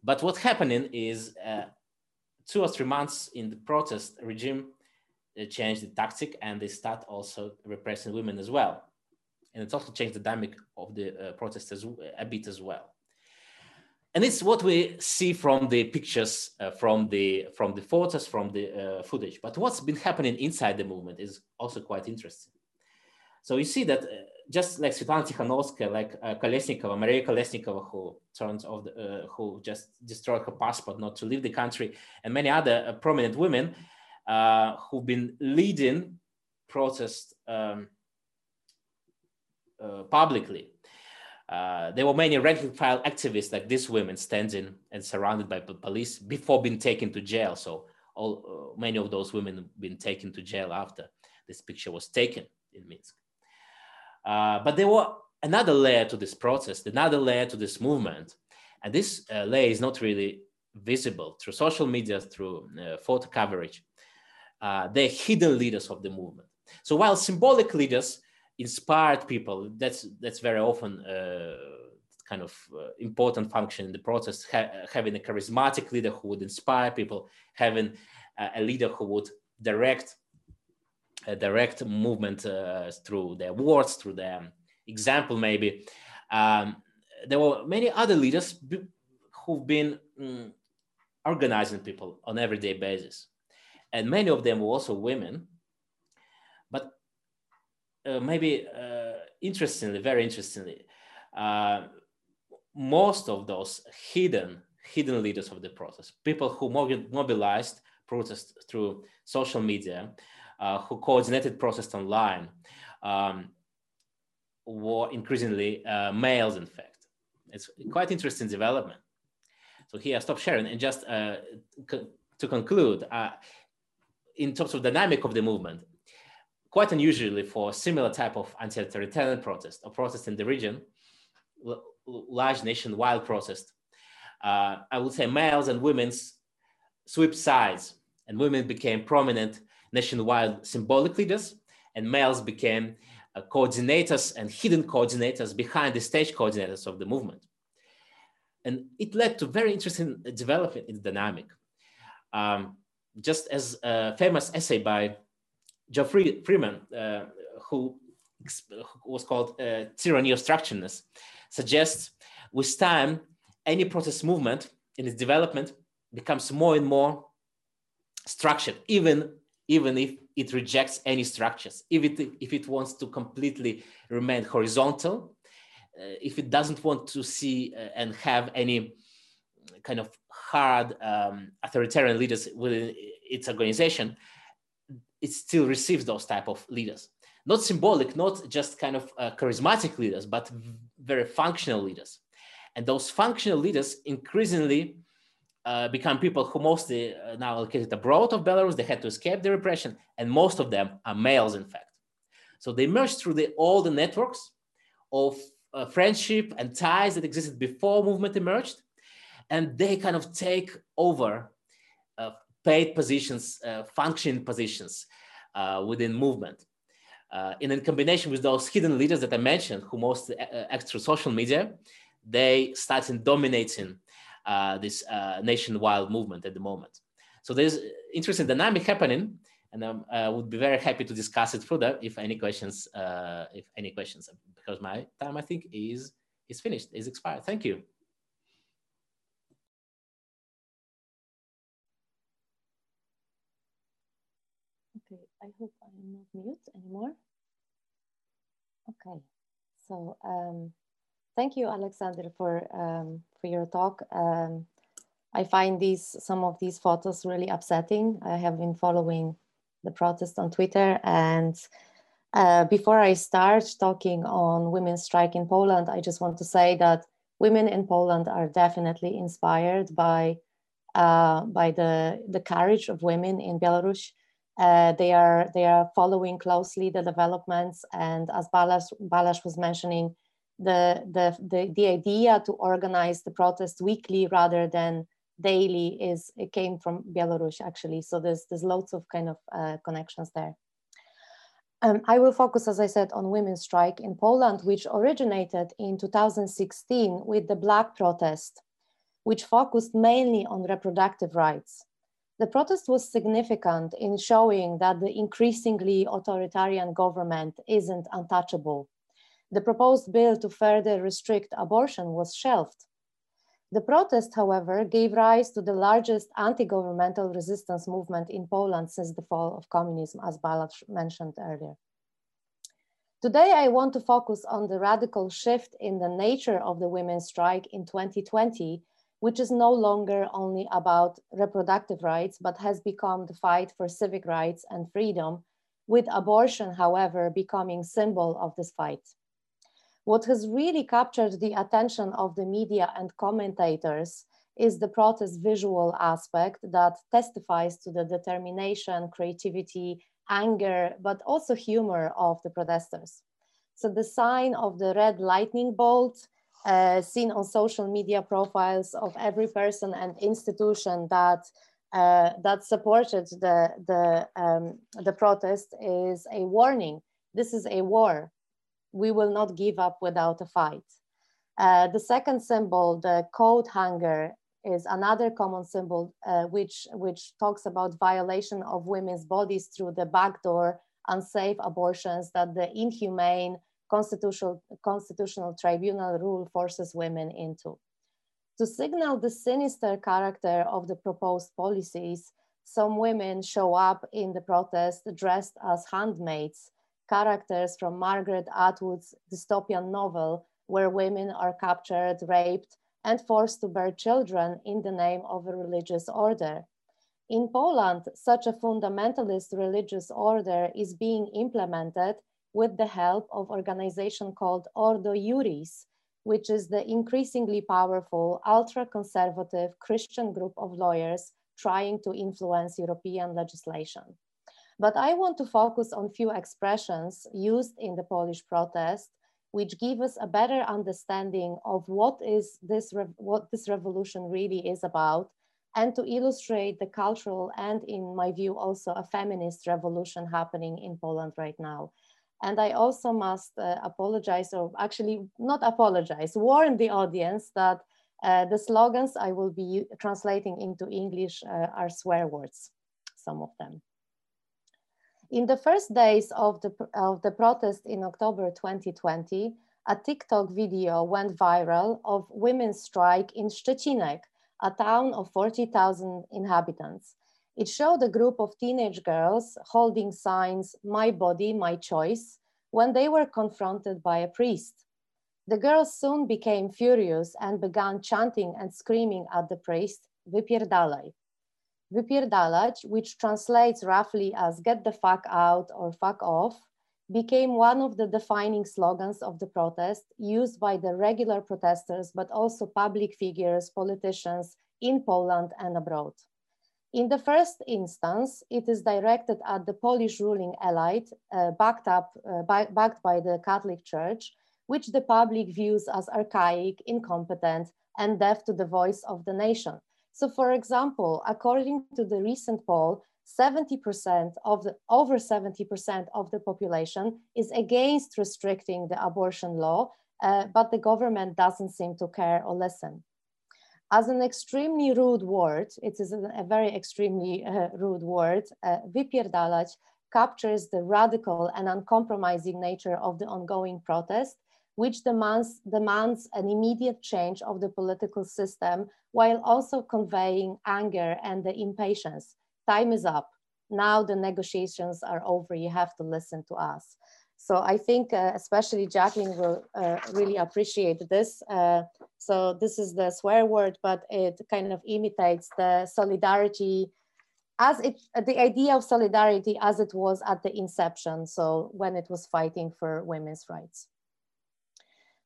But what's happening is uh, two or three months in the protest regime changed the tactic and they start also repressing women as well. And it also changed the dynamic of the uh, protest as, a bit as well. And it's what we see from the pictures uh, from the from the photos from the uh, footage. But what's been happening inside the movement is also quite interesting. So you see that uh, just like Svetlana Tikhanovskaya, like uh, Kolesnikova, Maria Kolesnikova, who turned off, the, uh, who just destroyed her passport not to leave the country, and many other uh, prominent women uh, who've been leading protests um, publicly uh, there were many rank and file activists like these women standing and surrounded by police before being taken to jail. So all uh, many of those women been taken to jail after this picture was taken in Minsk. Uh, but there were another layer to this protest, another layer to this movement, and this uh, layer is not really visible through social media, through uh, photo coverage. They're hidden leaders of the movement. So while symbolic leaders inspired people. That's that's very often uh, kind of uh, important function in the process. Ha having a charismatic leader who would inspire people, having uh, a leader who would direct a direct movement uh, through their words, through their example, maybe. Um, there were many other leaders who've been um, organizing people on everyday basis, and many of them were also women uh, maybe uh, interestingly, very interestingly, uh, most of those hidden hidden leaders of the process, people who mobilized protests through social media, uh, who coordinated protests online, um, were increasingly uh, males, in fact. It's quite interesting development. So here I stop sharing and just uh, to conclude, uh, in terms of dynamic of the movement, quite unusually for similar type of anti-authoritarian protest or protest in the region, large nationwide protest, uh, I would say males and women's sweep sides and women became prominent nationwide symbolic leaders and males became uh, coordinators and hidden coordinators behind the stage coordinators of the movement. And it led to very interesting development in the dynamic. Um, just as a famous essay by Geoffrey Freeman, uh, who, who, was called uh, Tyranny of Structuredness, suggests with time, any protest movement in its development becomes more and more structured, even, even if it rejects any structures, if it, if it wants to completely remain horizontal, uh, if it doesn't want to see uh, and have any kind of hard um, authoritarian leaders within its organization, it still receives those type of leaders. Not symbolic, not just kind of uh, charismatic leaders, but very functional leaders. And those functional leaders increasingly uh, become people who mostly uh, now located abroad of Belarus. They had to escape the repression, and most of them are males, in fact. So they merged through the, all the networks of uh, friendship and ties that existed before movement emerged, and they kind of take over uh, paid positions, uh, functioning positions uh, within movement. and in combination with those hidden leaders that I mentioned, who mostly act through social media, they started dominating uh, this uh, nationwide movement at the moment. So there's interesting dynamic happening, and I would be very happy to discuss it further if any questions, uh, if any questions, because my time I think is is finished, is expired. Thank you. I hope I'm not mute anymore. Okay, so um, Thank you, Alexander, for um, for your talk. Um, I find these some of these photos really upsetting. I have been following the protest on Twitter, and uh, before I start talking on women's strike in Poland, I just want to say that women in Poland are definitely inspired by uh, by the the courage of women in Belarus. Uh, they are they are following closely the developments, and as Balázs, Balázs was mentioning, the, the, the, the idea to organize the protest weekly rather than daily is it came from Belarus actually. So there's, there's lots of kind of uh, connections there. Um, I will focus, as I said, on women's strike in Poland, which originated in 2016 with the Black protest, which focused mainly on reproductive rights. The protest was significant in showing that the increasingly authoritarian government isn't untouchable the proposed bill to further restrict abortion was shelved. The protest, however, gave rise to the largest anti-governmental resistance movement in Poland since the fall of communism, as Balázs mentioned earlier. Today, I want to focus on the radical shift in the nature of the women's strike in 2020, which is no longer only about reproductive rights, but has become the fight for civic rights and freedom, with abortion, however, becoming symbol of this fight. What has really captured the attention of the media and commentators is the protest visual aspect that testifies to the determination, creativity, anger, but also humor of the protesters. So the sign of the red lightning bolt uh, seen on social media profiles of every person and institution that uh, that supported the the um, the protest is a warning. This is a war we will not give up without a fight. Uh, the second symbol, the coat hanger, is another common symbol uh, which, which talks about violation of women's bodies through the backdoor unsafe abortions that the inhumane constitutional, constitutional tribunal rule forces women into. To signal the sinister character of the proposed policies, some women show up in the protest dressed as handmaids characters from Margaret Atwood's dystopian novel, where women are captured, raped, and forced to bear children in the name of a religious order. In Poland, such a fundamentalist religious order is being implemented with the help of organization called Ordo Iuris, which is the increasingly powerful ultra-conservative Christian group of lawyers trying to influence European legislation. But I want to focus on few expressions used in the Polish protest, which give us a better understanding of what is this what this revolution really is about, and to illustrate the cultural and, in my view, also a feminist revolution happening in Poland right now. And I also must uh, apologize, or actually not apologize, warn the audience that uh, the slogans I will be translating into English uh, are swear words, some of them. In the first days of the, of the protest in October 2020, a TikTok video went viral of women's strike in Szczecinek, a town of 40,000 inhabitants. It showed a group of teenage girls holding signs, my body, my choice, when they were confronted by a priest. The girls soon became furious and began chanting and screaming at the priest, Wypierdalaj. Wypierdalać, which translates roughly as get the fuck out or fuck off, became one of the defining slogans of the protest used by the regular protesters, but also public figures, politicians in Poland and abroad. In the first instance, it is directed at the Polish ruling elite, uh, backed, up, uh, by, backed by the Catholic Church, which the public views as archaic, incompetent, and deaf to the voice of the nation. So for example, according to the recent poll, 70% of the, over 70% of the population is against restricting the abortion law, uh, but the government doesn't seem to care or listen. As an extremely rude word, it is a, very extremely uh, rude word, uh, wypierdalać captures the radical and uncompromising nature of the ongoing protest which demands, demands an immediate change of the political system while also conveying anger and the impatience. Time is up. Now the negotiations are over. You have to listen to us. So I think uh, especially Jacqueline will uh, really appreciate this. Uh, so this is the swear word, but it kind of imitates the solidarity as it, the idea of solidarity as it was at the inception. So when it was fighting for women's rights.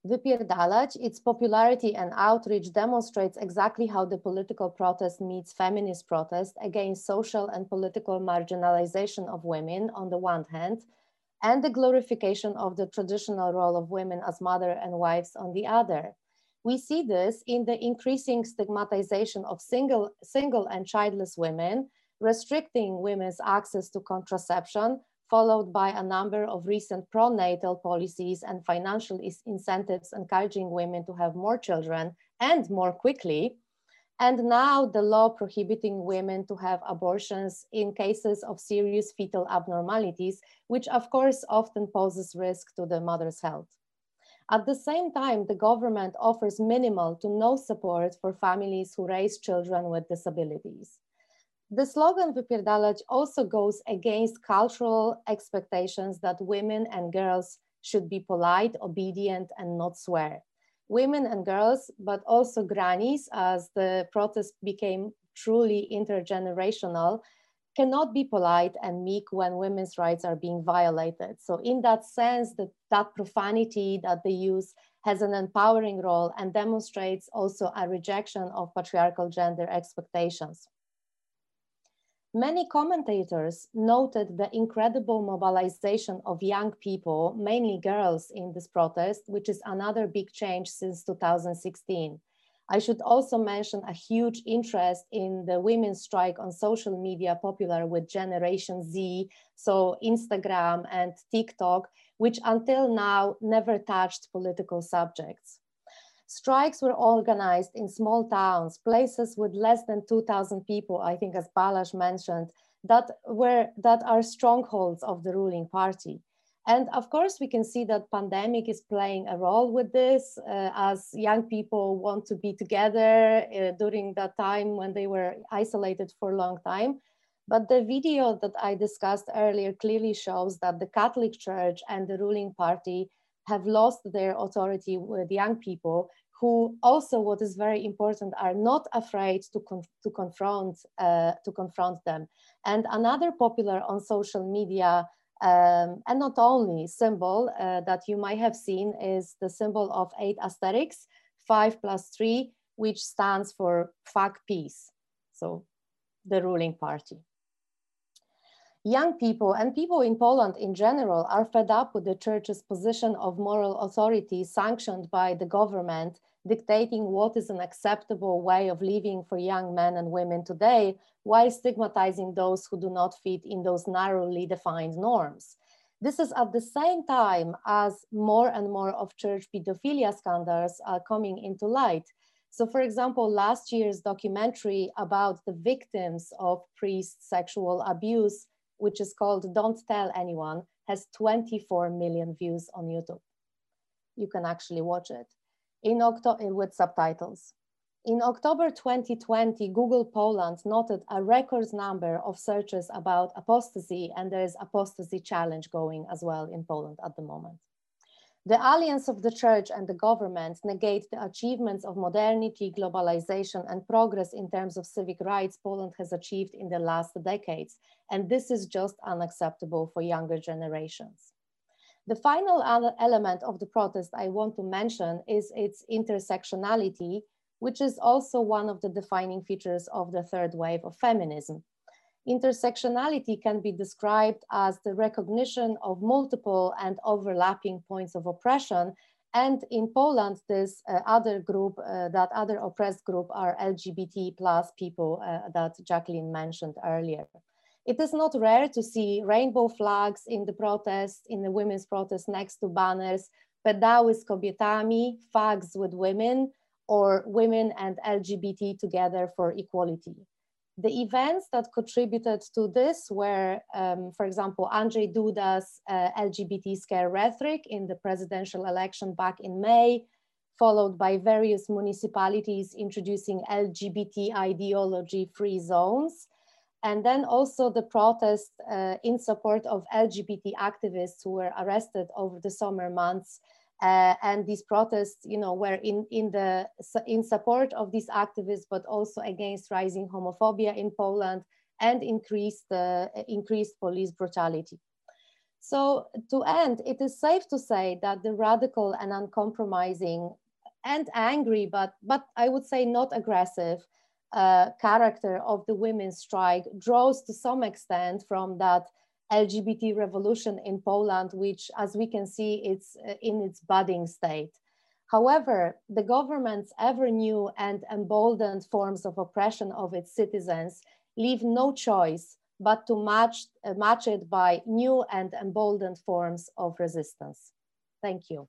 Wypierdalać, its popularity and outreach demonstrates exactly how the political protest meets feminist protest against social and political marginalization of women on the one hand, and the glorification of the traditional role of women as mother and wives on the other. We see this in the increasing stigmatization of single, single and childless women, restricting women's access to contraception, followed by a number of recent pronatal policies and financial incentives encouraging women to have more children and more quickly. And now the law prohibiting women to have abortions in cases of serious fetal abnormalities, which of course often poses risk to the mother's health. At the same time, the government offers minimal to no support for families who raise children with disabilities. The slogan Wypierdalać also goes against cultural expectations that women and girls should be polite, obedient, and not swear. Women and girls, but also grannies, as the protest became truly intergenerational, cannot be polite and meek when women's rights are being violated. So in that sense, that, that profanity that they use has an empowering role and demonstrates also a rejection of patriarchal gender expectations. Many commentators noted the incredible mobilization of young people, mainly girls, in this protest, which is another big change since 2016. I should also mention a huge interest in the women's strike on social media, popular with Generation Z, so Instagram and TikTok, which until now never touched political subjects. Strikes were organized in small towns, places with less than 2,000 people, I think as Balázs mentioned, that, were, that are strongholds of the ruling party. And of course, we can see that pandemic is playing a role with this uh, as young people want to be together uh, during that time when they were isolated for a long time. But the video that I discussed earlier clearly shows that the Catholic Church and the ruling party have lost their authority with young people who also, what is very important, are not afraid to, con to, confront, uh, to confront them. And another popular on social media, um, and not only symbol uh, that you might have seen is the symbol of eight asterisks, five plus three, which stands for fuck PiS. So the ruling party. Young people and people in Poland in general are fed up with the church's position of moral authority sanctioned by the government dictating what is an acceptable way of living for young men and women today while stigmatizing those who do not fit in those narrowly defined norms. This is at the same time as more and more of church pedophilia scandals are coming into light. So for example, last year's documentary about the victims of priest sexual abuse, which is called Don't Tell Anyone, has 24 million views on YouTube. You can actually watch it in October eh, with subtitles. In October 2020, Google Poland noted a record number of searches about apostasy, and there is apostasy challenge going as well in Poland at the moment. The alliance of the church and the government negate the achievements of modernity, globalization, and progress in terms of civic rights Poland has achieved in the last decades. And this is just unacceptable for younger generations. The final element of the protest I want to mention is its intersectionality, which is also one of the defining features of the third wave of feminism. Intersectionality can be described as the recognition of multiple and overlapping points of oppression. And in Poland, this uh, other group, uh, that other oppressed group are LGBT plus people uh, that Jacqueline mentioned earlier. It is not rare to see rainbow flags in the protests, in the women's protests next to banners, pedały kobietami, fags with women, or women and LGBT together for equality. The events that contributed to this were, um, for example, Andrzej Duda's uh, LGBT scare rhetoric in the presidential election back in May, followed by various municipalities introducing LGBT ideology-free zones, and then also the protest uh, in support of LGBT activists who were arrested over the summer months uh, and these protests, you know, were in, in, the, in support of these activists, but also against rising homophobia in Poland and increased, uh, increased police brutality. So to end, it is safe to say that the radical and uncompromising and angry, but, but I would say not aggressive uh, character of the women's strike draws to some extent from that LGBT revolution in Poland, which, as we can see, it's uh, in its budding state. However, the government's ever new and emboldened forms of oppression of its citizens leave no choice but to match, uh, match it by new and emboldened forms of resistance. Thank you.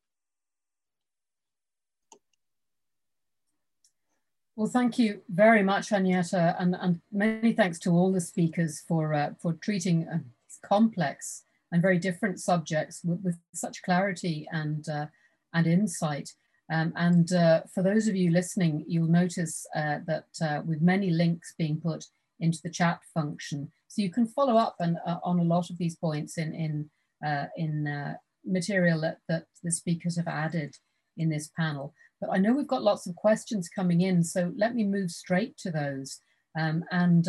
Well, thank you very much, Agnieszka, and, and many thanks to all the speakers for, uh, for treating uh, complex and very different subjects with, with such clarity and, uh, and insight. Um, and uh, for those of you listening, you'll notice uh, that uh, with many links being put into the chat function. So you can follow up and, uh, on a lot of these points in, in, uh, in material that, that the speakers have added in this panel. But I know we've got lots of questions coming in, so let me move straight to those. Um, and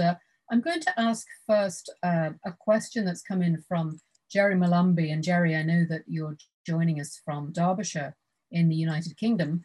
I'm going to ask first uh, a question that's come in from Jerry Malumbi. And Jerry, I know that you're joining us from Derbyshire in the United Kingdom.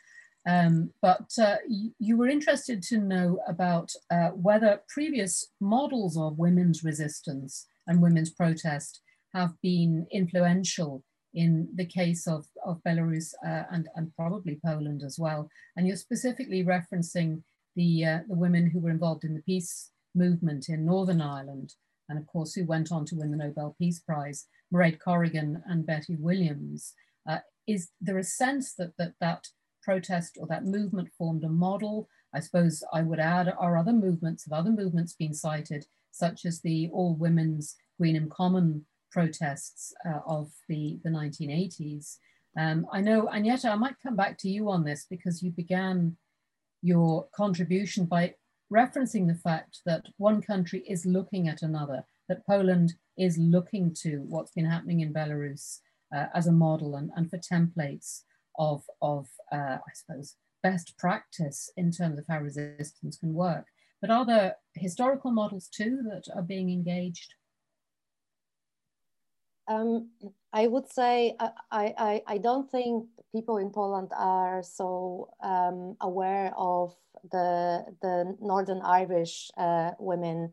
Um, but uh, you were interested to know about uh, whether previous models of women's resistance and women's protest have been influential in the case of, of Belarus uh, and, and probably Poland as well. And you're specifically referencing the, uh, the women who were involved in the peace movement in Northern Ireland, and of course, who went on to win the Nobel Peace Prize, Mairead Corrigan and Betty Williams. Uh, is there a sense that, that that protest or that movement formed a model? I suppose I would add, are other movements, have other movements been cited, such as the All Women's Greenham Common protests uh, of the, the 1980s? Um, I know, Agnieszka, I might come back to you on this because you began your contribution by referencing the fact that one country is looking at another, that Poland is looking to what's been happening in Belarus uh, as a model and, and for templates of, of uh, I suppose, best practice in terms of how resistance can work. But are there historical models too that are being engaged? Um, I would say I, I, I don't think people in Poland are so um, aware of the the Northern Irish uh, women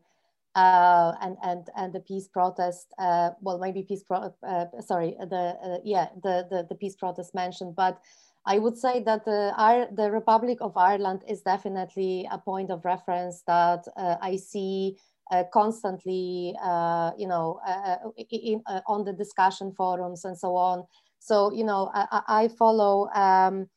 uh, and and and the peace protest. Uh, well, maybe peace pro. Uh, sorry, the uh, yeah the, the the peace protest mentioned, but I would say that the the Republic of Ireland is definitely a point of reference that uh, I see. Constantly, you know, in, on the discussion forums and so on. So, you know, I, I follow um,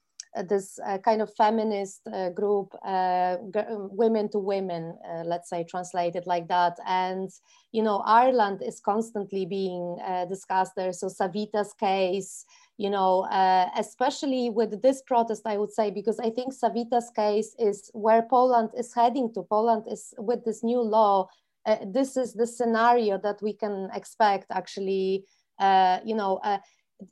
this uh, kind of feminist uh, group, uh, um, women to women, uh, let's say, translated like that. And, you know, Ireland is constantly being uh, discussed there. So Savita's case, you know, uh, especially with this protest, I would say, because I think Savita's case is where Poland is heading to. Poland is with this new law. this is the scenario that we can expect actually, you know,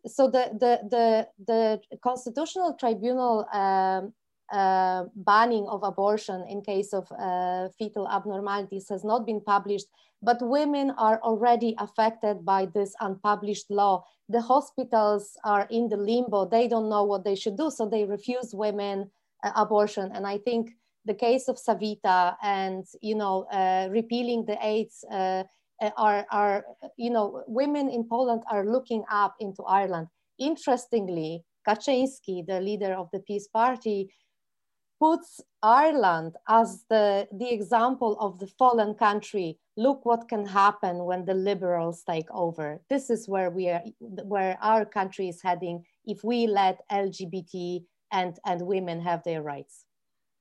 so the, the, the, the Constitutional Tribunal um, uh, banning of abortion in case of uh, fetal abnormalities has not been published, but women are already affected by this unpublished law. The hospitals are in the limbo. They don't know what they should do, so they refuse women uh, abortion. And I think the case of Savita and, you know, uh, repealing the Eighth uh, uh, are, are, you know, women in Poland are looking up into Ireland. Interestingly, Kaczynski, the leader of the PiS Party, puts Ireland as the, the example of the fallen country. Look what can happen when the liberals take over. This is where we are, where our country is heading if we let LGBT and, and women have their rights.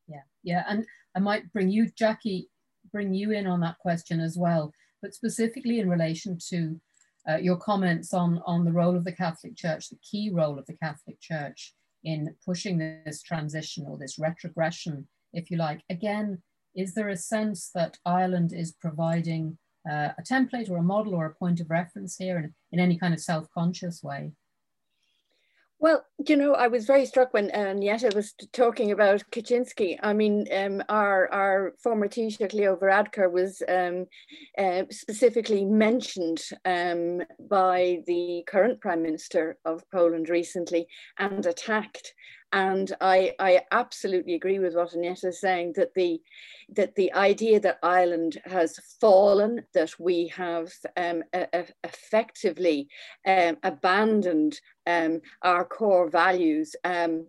Yeah, yeah, and I might bring you, Jackie, bring you in on that question as well but specifically in relation to uh, your comments on, on the role of the Catholic Church, the key role of the Catholic Church in pushing this transition or this retrogression, if you like. Again, is there a sense that Ireland is providing uh, a template or a model or a point of reference here in, in any kind of self-conscious way? Well, you know, I was very struck when uh, was talking about Kaczynski. I mean, um, our our former Taoiseach Leo Varadkar was um, uh, specifically mentioned um, by the current Prime Minister of Poland recently and attacked. And I, I absolutely agree with what Agnieszka is saying that the that the idea that Ireland has fallen, that we have um, a, a effectively um, abandoned um, our core values. Um,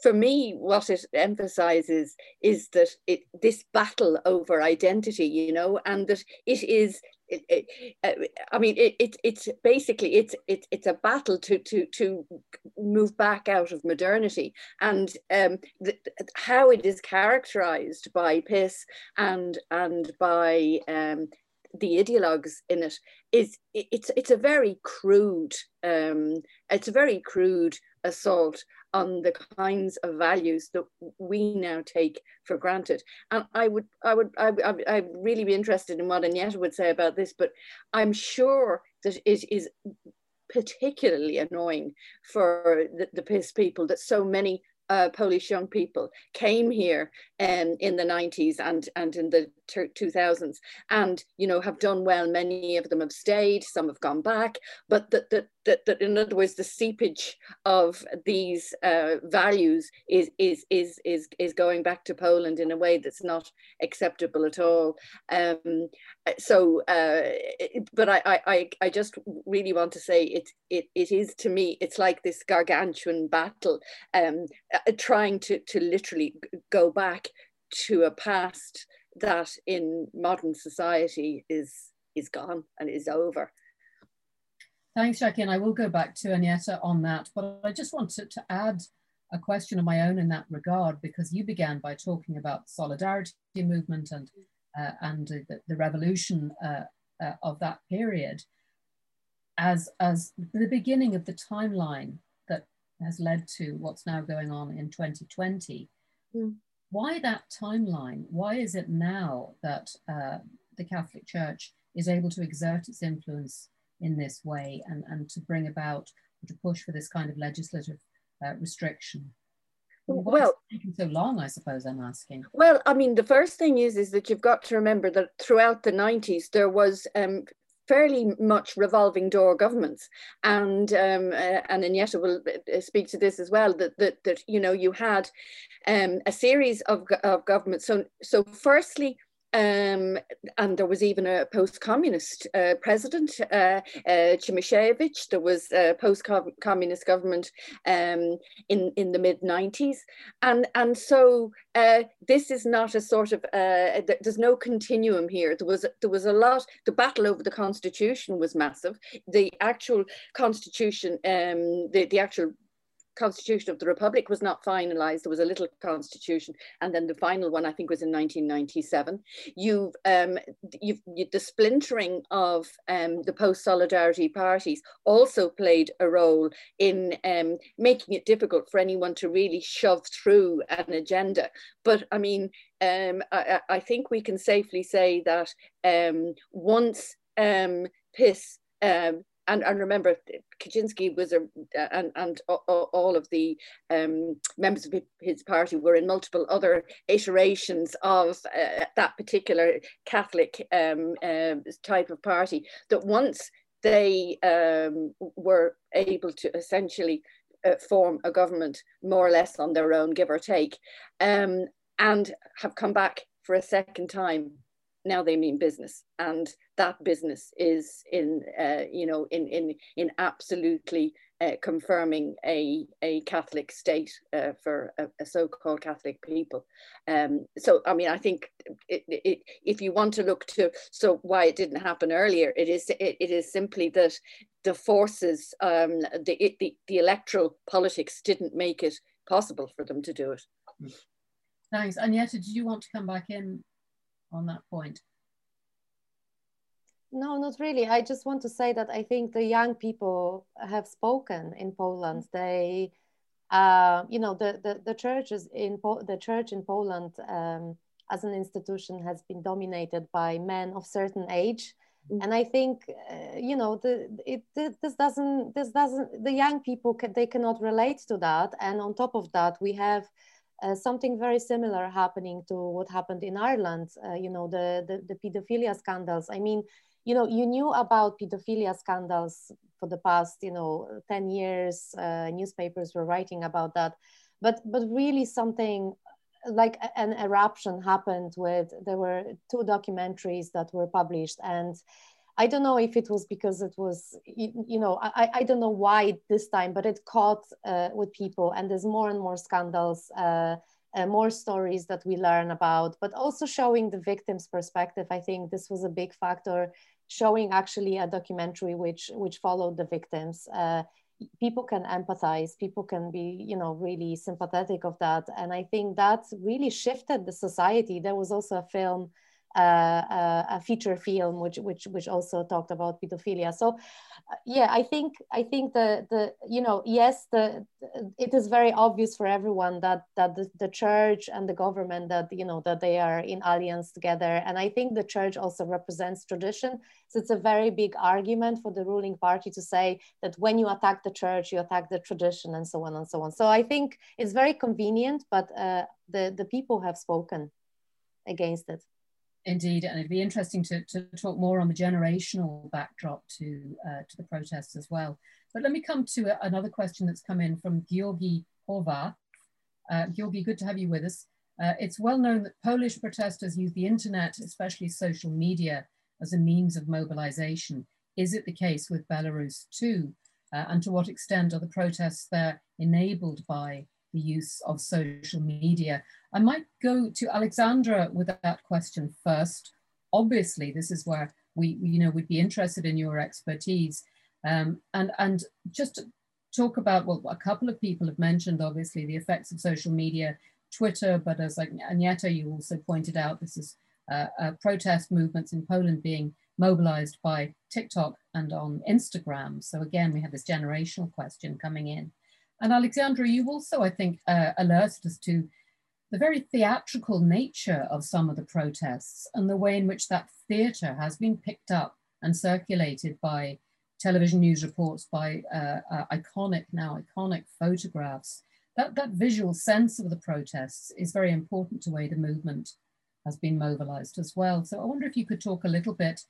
for me, what it emphasizes is that it, this battle over identity, you know, and that it is it, it, uh, I mean, it, it, it's basically it's it, it's a battle to to to move back out of modernity, and um, the, how it is characterized by PiS and and by um, the ideologues in it is it's it's a very crude um, it's a very crude assault on the kinds of values that we now take for granted. And I would, I would, I, I, I'd really be interested in what Agnieszka would say about this, but I'm sure that it is particularly annoying for the, the PiS people that so many uh, Polish young people came here um, in the 90s and, and in the 2000s and, you know, have done well. Many of them have stayed, some have gone back, but that, that, that, that in other words, the seepage of these uh, values is, is, is, is, is going back to Poland in a way that's not acceptable at all. Um, so, uh, but I, I, I just really want to say it, it, it is to me, it's like this gargantuan battle, um, uh, trying to, to literally go back to a past that in modern society is is gone and is over. Thanks, Jackie. And I will go back to Agnieszka on that, but I just wanted to add a question of my own in that regard, because you began by talking about solidarity movement and, uh, and the, the, revolution uh, uh, of that period as, as the beginning of the timeline that has led to what's now going on in 2020. Mm why that timeline? Why is it now that uh, the Catholic Church is able to exert its influence in this way and, and to bring about to push for this kind of legislative uh, restriction? Why well, taking so long, I suppose I'm asking. Well, I mean, the first thing is is that you've got to remember that throughout the 90s there was um, fairly much revolving door governments, and um, uh, and Aneta will uh, speak to this as well. That that that you know you had um, a series of, of governments. So so firstly um, and there was even a post-communist uh, president, uh, uh, Cimoszewicz. There was a post-communist government um, in in the mid '90s, and and so uh, this is not a sort of uh, there's no continuum here. There was there was a lot. The battle over the constitution was massive. The actual constitution, um, the the actual constitution of the republic was not finalized. There was a little constitution. And then the final one i think was in 1997 you've um you've you, the splintering of um the post solidarity parties also played a role in um making it difficult for anyone to really shove through an agenda. But i mean um i, I think we can safely say that um once um PiS um, and, and remember Kaczynski was a and and all of the um, members of his party were in multiple other iterations of uh, that particular Catholic um, uh, type of party. That once they um, were able to essentially uh, form a government more or less on their own, give or take, um, and have come back for a second time now they mean business and that business is in uh, you know in in in absolutely uh, confirming a a Catholic state uh, for a, a, so-called Catholic people. Um, so I mean I think it, it, if you want to look to so why it didn't happen earlier, it is it, it is simply that the forces um, the, the the electoral politics didn't make it possible for them to do it. Thanks. Aneta, did you want to come back in on that point? No, not really. I just want to say that I think the young people have spoken in Poland. They, uh, you know, the, the, the churches in po- the church in Poland um, as an institution has been dominated by men of certain age. Mm-hmm. And I think, uh, you know, the, it, this doesn't, this doesn't, the young people, can, they cannot relate to that. And on top of that, we have uh, something very similar happening to what happened in Ireland, uh, you know, the, the, the pedophilia scandals. I mean, you know, you knew about pedophilia scandals for the past, you know, 10 years, uh, newspapers were writing about that. But, but really something like an eruption happened with, there were two documentaries that were published and I don't know if it was because it was, you, you know, I, I don't know why this time, but it caught uh, with people and there's more and more scandals, uh, uh, more stories that we learn about, but also showing the victim's perspective. I think this was a big factor, showing actually a documentary which, which followed the victims. Uh, people can empathize, people can be, you know, really sympathetic of that. And I think that really shifted the society. There was also a film a feature film which which which also talked about pedophilia. So uh, yeah i think i think the the you know yes the it is very obvious for everyone that that the, the church and the government that you know that they are in alliance together. And i think the church also represents tradition. So it's a very big argument for the ruling party to say that when you attack the church you attack the tradition and so on and so on. So i think it's very convenient but uh, the the people have spoken against it Indeed, and it'd be interesting to, to talk more on the generational backdrop to, uh, to the protests as well. But let me come to a, another question that's come in from Georgi Hova. Uh, Georgi, good to have you with us. Uh, it's well known that Polish protesters use the internet, especially social media, as a means of mobilization. Is it the case with Belarus too? Uh, and to what extent are the protests there enabled by the use of social media. I might go to Alexandra with that question first. Obviously, this is where we, you know, we'd be interested in your expertise. Um, and, and just talk about, well, a couple of people have mentioned, obviously, the effects of social media, Twitter, but as like Aneta, you also pointed out, this is uh, uh, protest movements in Poland being mobilized by TikTok and on Instagram. So again, we have this generational question coming in. And Alexandra, you also, I think, uh, alerted us to the very theatrical nature of some of the protests and the way in which that theatre has been picked up and circulated by television news reports, by uh, uh, iconic, now iconic photographs that, that visual sense of the protests is very important to the way the movement has been mobilized as well. So I wonder if you could talk a little bit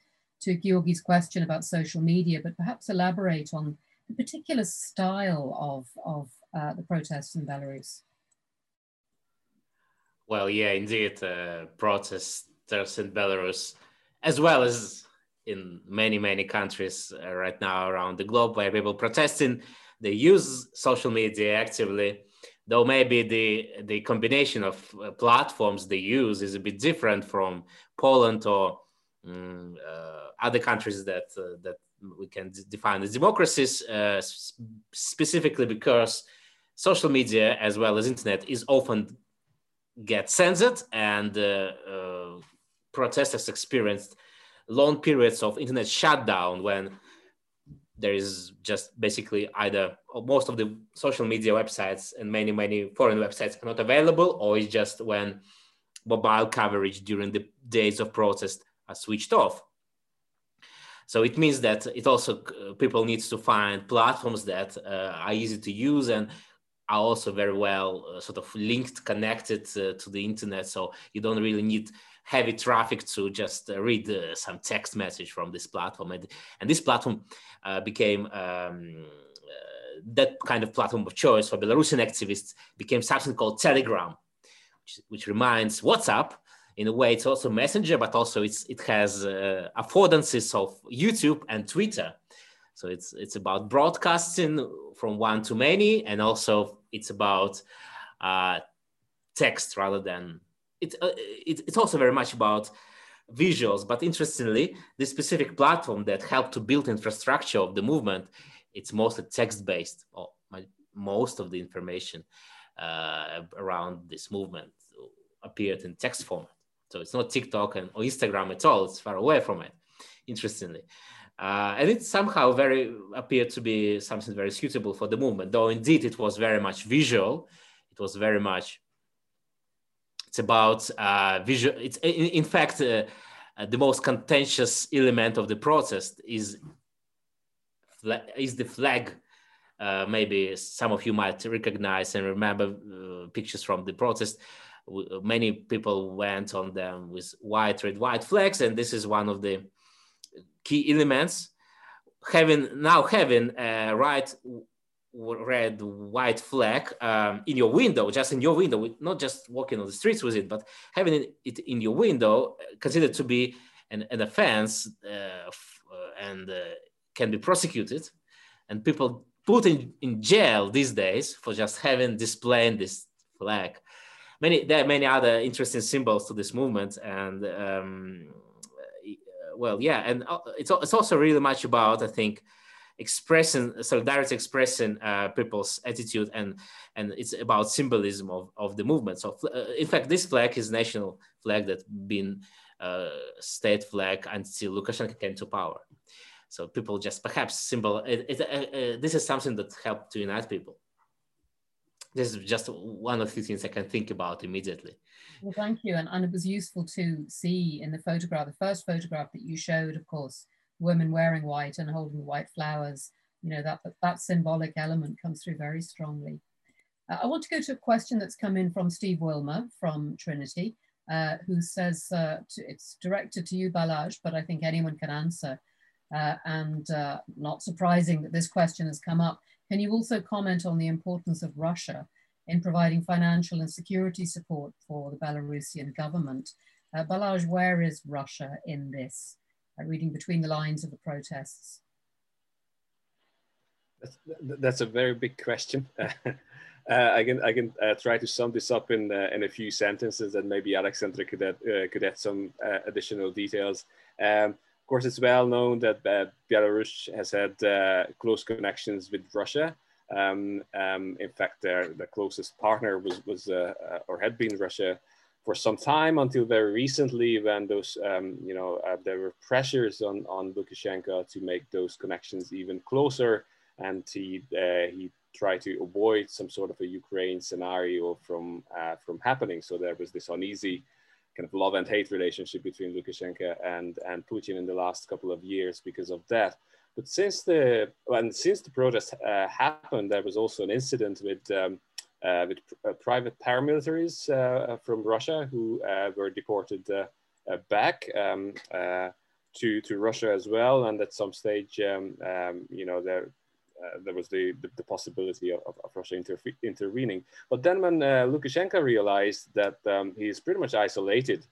to Georgi's question about social media, but perhaps elaborate on the particular style of, of uh, the protests in Belarus. Well, yeah, indeed, uh, protesters in Belarus, as well as in many, many countries uh, right now around the globe where people protesting, they use social media actively though maybe the the combination of uh, platforms they use is a bit different from Poland or um, other countries that uh, that we can define as democracies, uh, specifically because social media as well as internet is often get censored and uh, uh, protesters experienced long periods of internet shutdown when there is just basically either most of the social media websites and many many foreign websites are not available or it's just when mobile coverage during the days of protest are switched off so it means that it also uh, people needs to find platforms that uh, are easy to use and are also very well uh, sort of linked connected uh, to the internet so you don't really need heavy traffic to just uh, read uh, some text message from this platform. And, and this platform uh, became um, that kind of platform of choice for Belarusian activists became something called Telegram, which, which reminds WhatsApp. In a way, it's also Messenger, but also it's, it has uh, affordances of YouTube and Twitter. So it's it's about broadcasting from one to many, and also it's about uh, text rather than it, uh, it, it's also very much about visuals. But interestingly, this specific platform that helped to build infrastructure of the movement, it's mostly text-based. Or most of the information uh, around this movement appeared in text format. So it's not TikTok and or Instagram at all. It's far away from it. Interestingly. Uh, and it somehow very appeared to be something very suitable for the movement, though indeed it was very much visual. It was very much it's about uh, visual. It's in, in fact uh, uh, the most contentious element of the protest is is the flag. Uh, maybe some of you might recognize and remember uh, pictures from the protest. Many people went on them with white, red, white flags, and this is one of the key elements. Having now having a right red white flag um, in your window just in your window not just walking on the streets with it but having it in your window uh, considered to be an, an offense uh, uh, and uh, can be prosecuted and people put in, in jail these days for just having displaying this flag many there are many other interesting symbols to this movement and um, uh, well yeah and uh, it's, it's also really much about i think expressing solidarity expressing uh, people's attitude and and it's about symbolism of, of the movement. So uh, in fact this flag is national flag that been uh, state flag until lukashenko came to power. So people just perhaps symbol it, it, uh, this is something that helped to unite people this is just one of the things i can think about immediately well thank you and, and it was useful to see in the photograph the first photograph that you showed of course women wearing white and holding white flowers, you know, that, that symbolic element comes through very strongly. Uh, I want to go to a question that's come in from Steve Wilmer from Trinity, uh, who says, uh, to, it's directed to you, Balázs, but I think anyone can answer. Uh, and uh, not surprising that this question has come up. Can you also comment on the importance of Russia in providing financial and security support for the Belarusian government? Uh, Balázs, where is Russia in this? uh, reading between the lines of the protests? That's, that's a very big question. (laughs) Uh, I can I can uh, try to sum this up in uh, in a few sentences, and maybe Alexandra could add, uh, could add some uh, additional details. Um, of course, it's well known that Belarus has had close connections with Russia. Um, um, in fact, their the closest partner was was or had been Russia for some time until very recently when those, um, you know, uh, there were pressures on, on Lukashenko to make those connections even closer. And he, uh, he tried to avoid some sort of a Ukraine scenario from, uh, from happening. So there was this uneasy kind of love and hate relationship between Lukashenko and, and Putin in the last couple of years because of that. But since the, and since the protest uh, happened, there was also an incident with um, uh, with pr private paramilitaries from Russia who were deported back um, to, to Russia as well. And at some stage, um, um, you know, there, uh, there was the, the, the possibility of, of, Russia inter intervening. But then when uh, Lukashenko realized that um, he's pretty much isolated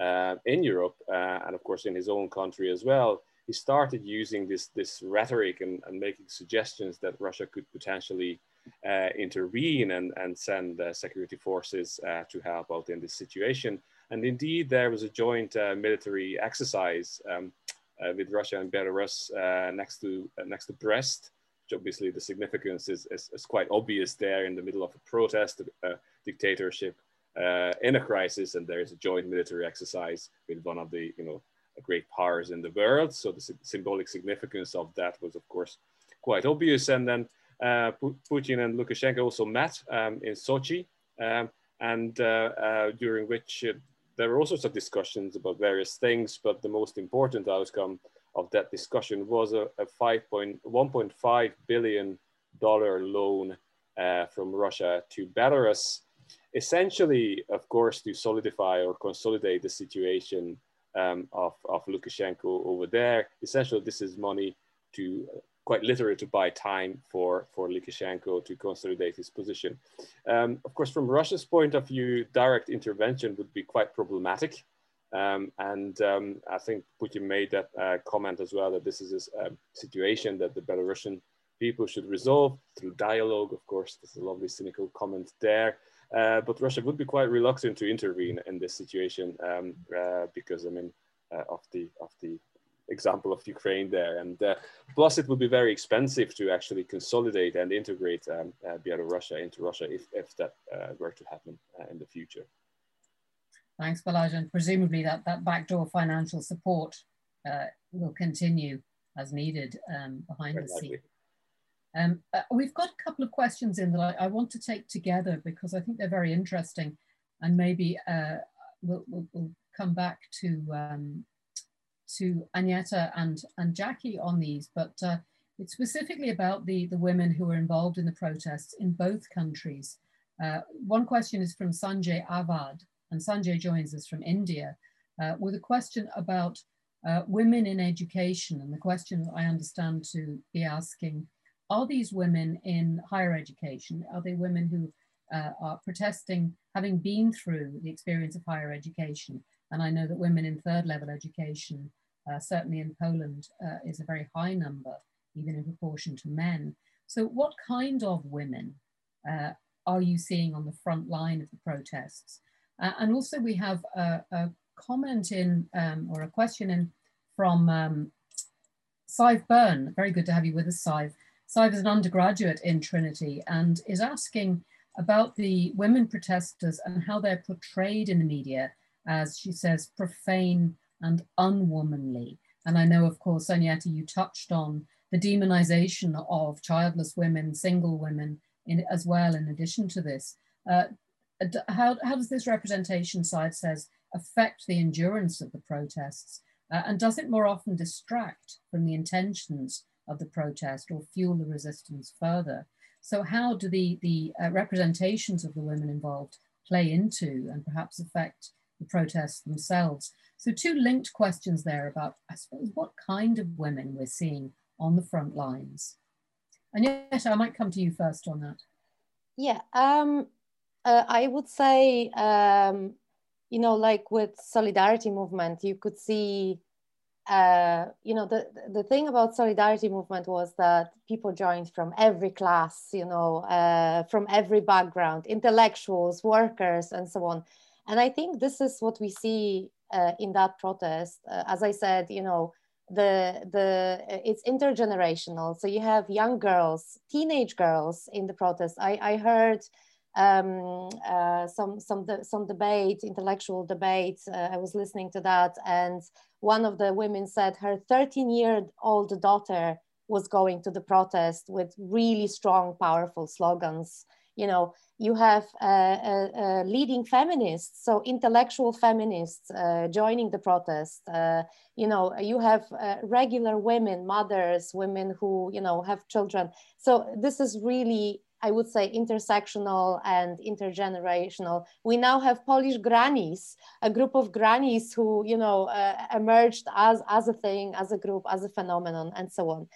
uh, in Europe and of course in his own country as well, he started using this, this rhetoric and, and making suggestions that Russia could potentially uh, intervene and, and send uh, security forces uh, to help out in this situation. And indeed, there was a joint military exercise um, with Russia and Belarus next, to, next to Brest, obviously the significance is, is, is, quite obvious there in the middle of a protest, a dictatorship uh, in a crisis, and there is a joint military exercise with one of the you know great powers in the world. So the symbolic significance of that was, of course, quite obvious. And then uh, Putin and Lukashenko also met um, in Sochi, um, and uh, uh, during which uh, there were all sorts of discussions about various things, but the most important outcome of that discussion was a, a 1.5 billion dollar loan uh, from Russia to Belarus, essentially, of course, to solidify or consolidate the situation um, of, of Lukashenko over there. Essentially, this is money to quite literally to buy time for, for Lukashenko to consolidate his position. Um, of course, from Russia's point of view, direct intervention would be quite problematic. Um, and um, I think Putin made that uh, comment as well that this is a situation that the Belarusian people should resolve through dialogue. Of course, there's a lovely cynical comment there. Uh, but Russia would be quite reluctant to intervene in this situation um, uh, because, I mean, uh, of the of the example of Ukraine there, and uh, plus it would be very expensive to actually consolidate and integrate um, uh, Belarus into Russia if if that were to happen in the future. Thanks, Balázs, and presumably that that backdoor financial support will continue as needed um, behind very the scenes. Um, uh, we've got a couple of questions in that I, I, want to take together because I think they're very interesting and maybe uh, we'll, we'll, we'll, come back to um, to Aneta and, and Jackie on these, but uh, it's specifically about the, the women who were involved in the protests in both countries. Uh, one question is from Sanjay Avad, and Sanjay joins us from India uh, with a question about uh, women in education. And the question I understand to be asking are these women in higher education? Are they women who uh, are protesting having been through the experience of higher education? And I know that women in third level education, uh, certainly in Poland, uh, is a very high number, even in proportion to men. So, what kind of women uh, are you seeing on the front line of the protests? Uh, and also, we have a, a comment in um, or a question in from um, Sive Byrne. Very good to have you with us, Sive. Sive is an undergraduate in Trinity and is asking about the women protesters and how they're portrayed in the media as, she says, profane and unwomanly. And I know, of course, Aneta, you touched on the demonization of childless women, single women, in, as well, in addition to this. Uh, how, how does this representation, Sive says, affect the endurance of the protests? Uh, and does it more often distract from the intentions of the protest or fuel the resistance further. So how do the, the uh, representations of the women involved play into and perhaps affect the protests themselves? So two linked questions there about, I suppose, what kind of women we're seeing on the front lines. Aneta I might come to you first on that. Yeah, um, uh, I would say, um, you know, like with solidarity movement, you could see uh, you know, the, the thing about solidarity movement was that people joined from every class, you know, uh, from every background, intellectuals, workers, and so on. And I think this is what we see uh, in that protest. Uh, as I said, you know, the the it's intergenerational. So you have young girls, teenage girls in the protest. I, I heard um, uh, some some de- some debate, intellectual debate. Uh, I was listening to that, and one of the women said her 13 year old daughter was going to the protest with really strong, powerful slogans. You know, you have uh, leading feminists, so intellectual feminists uh, joining the protest. Uh, you know, you have uh, regular women, mothers, women who, you know, have children. So this is really I would say intersectional and intergenerational. We now have Polish grannies, a group of grannies who, you know, uh, emerged as, as a thing, as a group, as a phenomenon, and so on.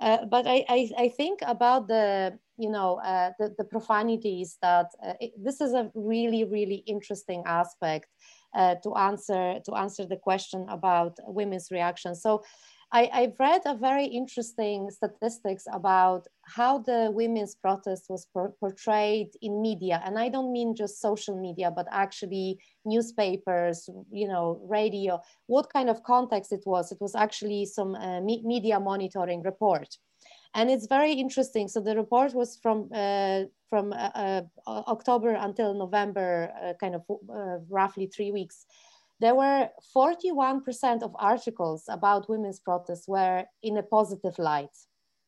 Uh, but I, I, I, think about the, you know, uh, the, the, profanities that uh, it, this is a really, really interesting aspect uh, to answer to answer the question about women's reactions. So I, have read a very interesting statistics about how the women's protest was por portrayed in media. And I don't mean just social media, but actually newspapers, you know, radio, what kind of context it was. It was actually some uh, me media monitoring report. And it's very interesting. So the report was from uh, from uh, uh October until November, uh, kind of uh, roughly three weeks there were 41% of articles about women's protests were in a positive light,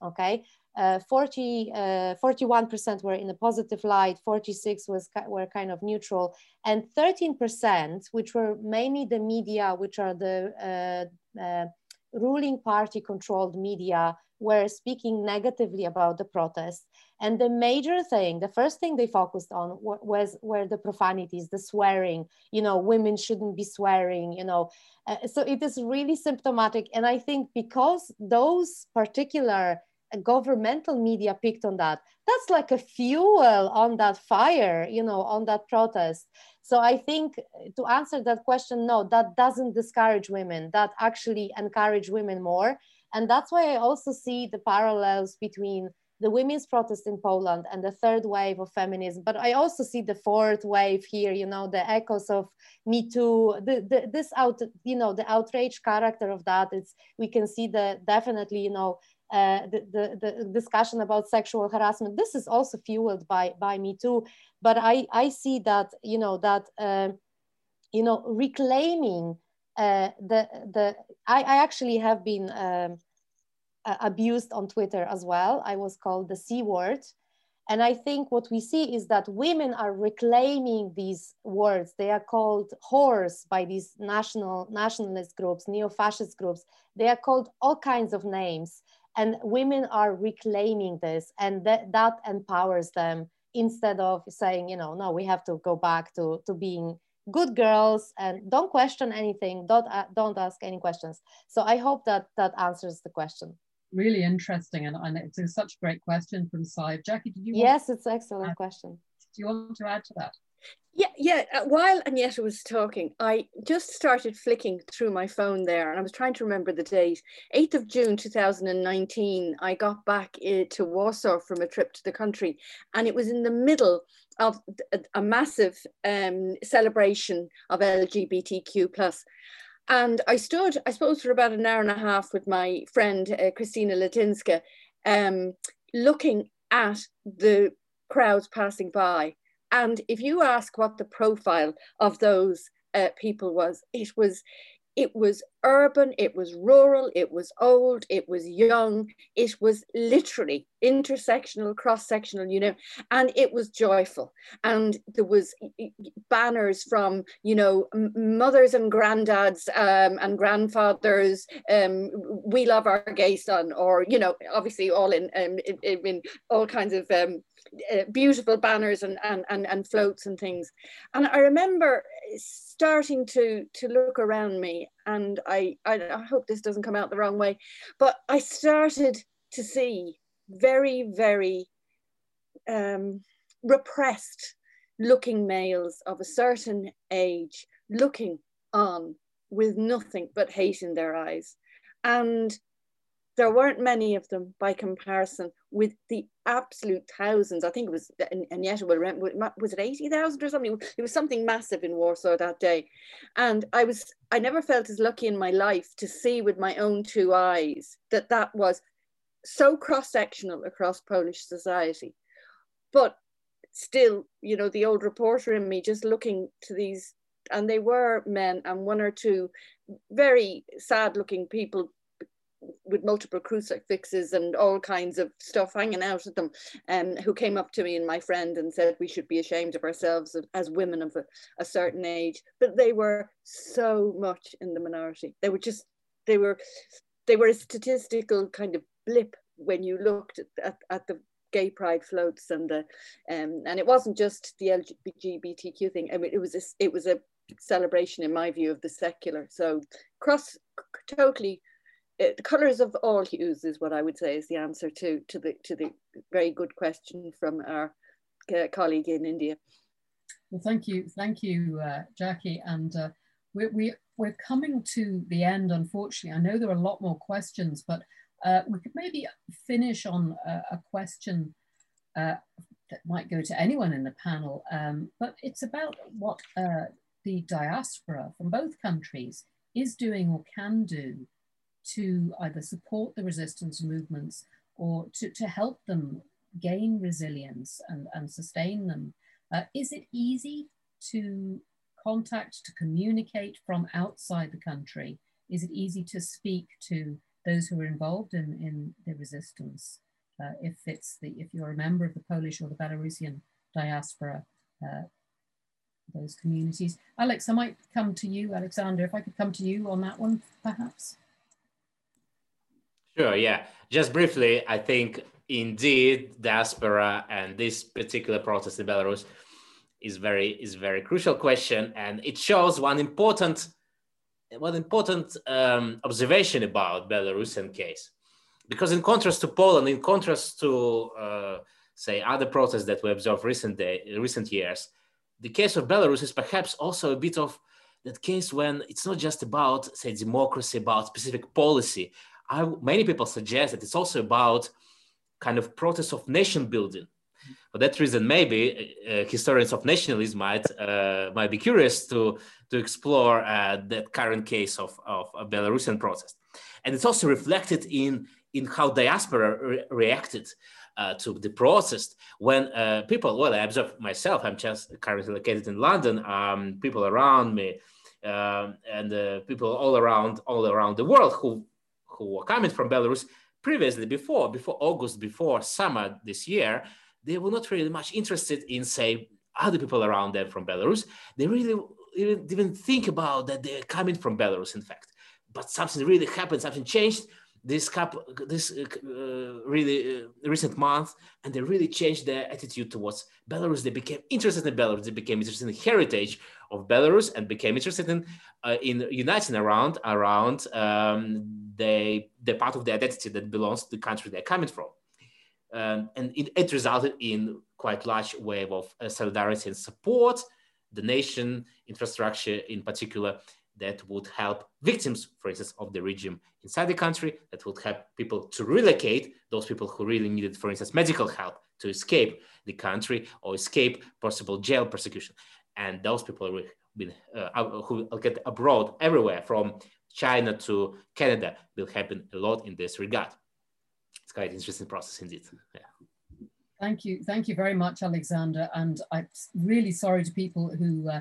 okay? Uh, 40, uh, 41% were in a positive light, 46 was were kind of neutral, and 13%, which were mainly the media, which are the uh, uh ruling party controlled media, were speaking negatively about the protest. And the major thing, the first thing they focused on was were the profanities, the swearing. You know, women shouldn't be swearing. You know, uh, so it is really symptomatic. And I think because those particular governmental media picked on that, that's like a fuel on that fire. You know, on that protest. So I think to answer that question, no, that doesn't discourage women. That actually encourage women more. And that's why I also see the parallels between the women's protest in Poland and the third wave of feminism. But I also see the fourth wave here, you know, the echoes of Me Too, the, the, this out, you know, the outrage character of that. It's, we can see the definitely, you know, uh, the, the, the discussion about sexual harassment. This is also fueled by, by Me Too. But I, I see that, you know, that, uh, you know, reclaiming uh, the, the, I, I actually have been, um, abused on Twitter as well. I was called the C word. And I think what we see is that women are reclaiming these words. They are called whores by these national nationalist groups, neo-fascist groups. They are called all kinds of names. And women are reclaiming this and that, that empowers them instead of saying, you know, no, we have to go back to, to being good girls and don't question anything, don't, uh, don't ask any questions. So I hope that that answers the question really interesting and, and it's a, such a great question from Sive. Jackie, did you? Yes, it's an excellent question. Do you want to add to that? Yeah, yeah. Uh, while Aneta was talking, I just started flicking through my phone there, and I was trying to remember the date. 8th of June 2019, I got back uh, to Warsaw from a trip to the country, and it was in the middle of a, massive um, celebration of LGBTQ plus. And I stood, I suppose, for about an hour and a half with my friend uh, Christina Latinska, um, looking at the crowds passing by. And if you ask what the profile of those uh, people was, it was it was urban, it was rural, it was old, it was young, it was literally intersectional, cross-sectional, you know, and it was joyful. And there was banners from, you know, mothers and granddads um, and grandfathers, um, we love our gay son, or, you know, obviously all in, um, in, in all kinds of um, uh, beautiful banners and, and, and, and floats and things. And I remember starting to, to look around me and I, I, I hope this doesn't come out the wrong way, but I started to see very, very um, repressed looking males of a certain age looking on with nothing but hate in their eyes. And there weren't many of them by comparison with the absolute thousands. I think it was, Aneta will remember, was it 80,000 or something? It was something massive in Warsaw that day. And I was, I never felt as lucky in my life to see with my own two eyes that that was so cross-sectional across Polish society. But still, you know, the old reporter in me just looking to these, and they were men and one or two very sad looking people with multiple crucifixes and all kinds of stuff hanging out at them, um, who came up to me and my friend and said we should be ashamed of ourselves as women of a, a certain age. But they were so much in the minority. They were just, they were, they were a statistical kind of blip when you looked at, at, at the gay pride floats and the um, and it wasn't just the LGBTQ thing. I mean, it was a, it was a celebration in my view of the secular. So cross totally. It, the colors of all hues is what I would say is the answer to to the to the very good question from our uh, colleague in India. Well, thank you, thank you, uh, Jackie, and uh, we, we we're coming to the end. Unfortunately, I know there are a lot more questions, but uh, we could maybe finish on a, a question uh, that might go to anyone in the panel, um, but it's about what uh, the diaspora from both countries is doing or can do to either support the resistance movements or to, to help them gain resilience and, and sustain them. Uh, is it easy to contact, to communicate from outside the country? Is it easy to speak to those who are involved in, in the resistance, uh, if it's the if you're a member of the Polish or the Belarusian diaspora, uh, those communities. Alex, I might come to you, Alexander, if I could come to you on that one, perhaps. Sure, yeah. Just briefly, I think indeed diaspora and this particular protest in Belarus is very is very crucial question, and it shows one important one important um, observation about Belarusian case, because in contrast to Poland, in contrast to uh, say other protests that we observed recent day, recent years, the case of Belarus is perhaps also a bit of that case when it's not just about say democracy, about specific policy. I, many people suggest that it's also about kind of process of nation building. For that reason, maybe uh, historians of nationalism might uh, might be curious to to explore uh, that current case of, of a Belarusian protest. And it's also reflected in, in how diaspora re reacted uh, to the protest when uh, people, well, I observe myself, I'm just currently located in London, um, people around me, um, and uh, people all around, all around the world who, who were coming from Belarus previously, before, before August, before summer this year, they were not really much interested in, say, other people around them from Belarus. They really didn't even think about that they're coming from Belarus, in fact. But something really happened, something changed this couple, this uh, really uh, recent month, and they really changed their attitude towards Belarus. They became interested in Belarus. They became interested in heritage of Belarus and became interested in uh, in uniting around around um, the the part of the identity that belongs to the country they're coming from. Um, and it, it, resulted in quite large wave of uh, solidarity and support the nation infrastructure in particular that would help victims, for instance, of the regime inside the country, that would help people to relocate, those people who really needed, for instance, medical help to escape the country or escape possible jail persecution. And those people will uh, who will get abroad everywhere from China to Canada will happen a lot in this regard. It's quite an interesting process indeed. Yeah. Thank you. Thank you very much, Alexander. And I'm really sorry to people who uh,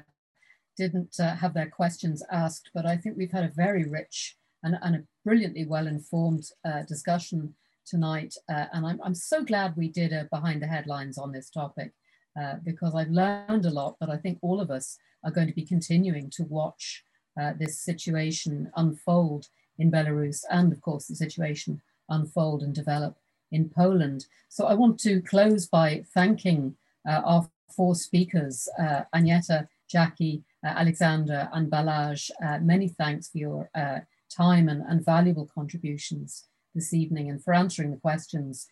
didn't uh, have their questions asked, but I think we've had a very rich and, and a brilliantly well-informed uh, discussion tonight. Uh, and I'm, I'm so glad we did a behind the headlines on this topic uh, because I've learned a lot, but I think all of us are going to be continuing to watch uh, this situation unfold in Belarus and of course the situation unfold and develop in Poland. So I want to close by thanking uh, our four speakers, uh, Aneta, Jackie, uh, Alexander and Balázs. Uh, many thanks for your uh, time and, and, valuable contributions this evening and for answering the questions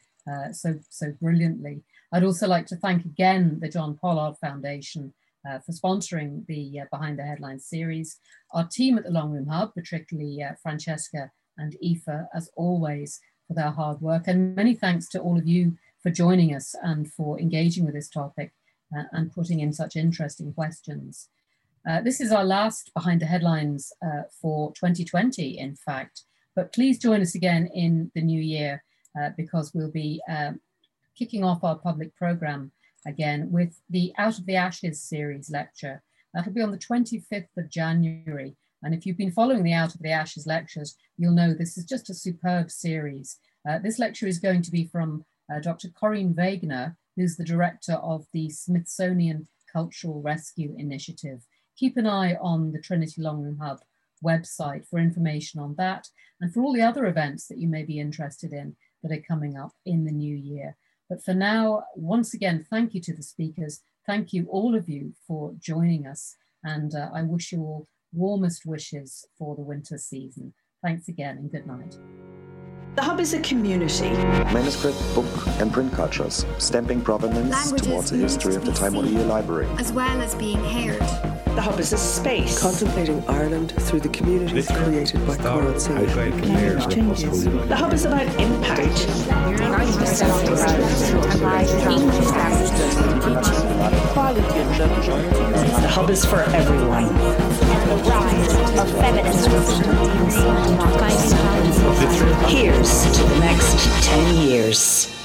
so, so brilliantly. I'd also like to thank again the John Pollard Foundation uh, for sponsoring the uh, Behind the Headlines series. Our team at the Long Room Hub, particularly Francesca and Aoife, as always, for their hard work. And many thanks to all of you for joining us and for engaging with this topic uh, and putting in such interesting questions. Uh, this is our last Behind the Headlines uh, for 2020, in fact, but please join us again in the new year uh, because we'll be um, kicking off our public program again with the Out of the Ashes series lecture. That'll be on the 25th of January and if you've been following the Out of the Ashes lectures, you'll know this is just a superb series. Uh, this lecture is going to be from uh, Dr. Corine Wegener, who's the director of the Smithsonian Cultural Rescue Initiative. Keep an eye on the Trinity Longroom Hub website for information on that and for all the other events that you may be interested in that are coming up in the new year. But for now, once again, thank you to the speakers. Thank you, all of you, for joining us. And uh, I wish you all warmest wishes for the winter season. Thanks again and good night. The Hub is a community. Manuscript, book, and print cultures, stamping provenance Languages towards the history of the need to Taimuriya library. As well as being heard. The Hub is a space. Contemplating Ireland through the communities created by Conrad Singh. The Hub is about impact. The Hub is for everyone. The rise of feminism. Here's to the next 10 years.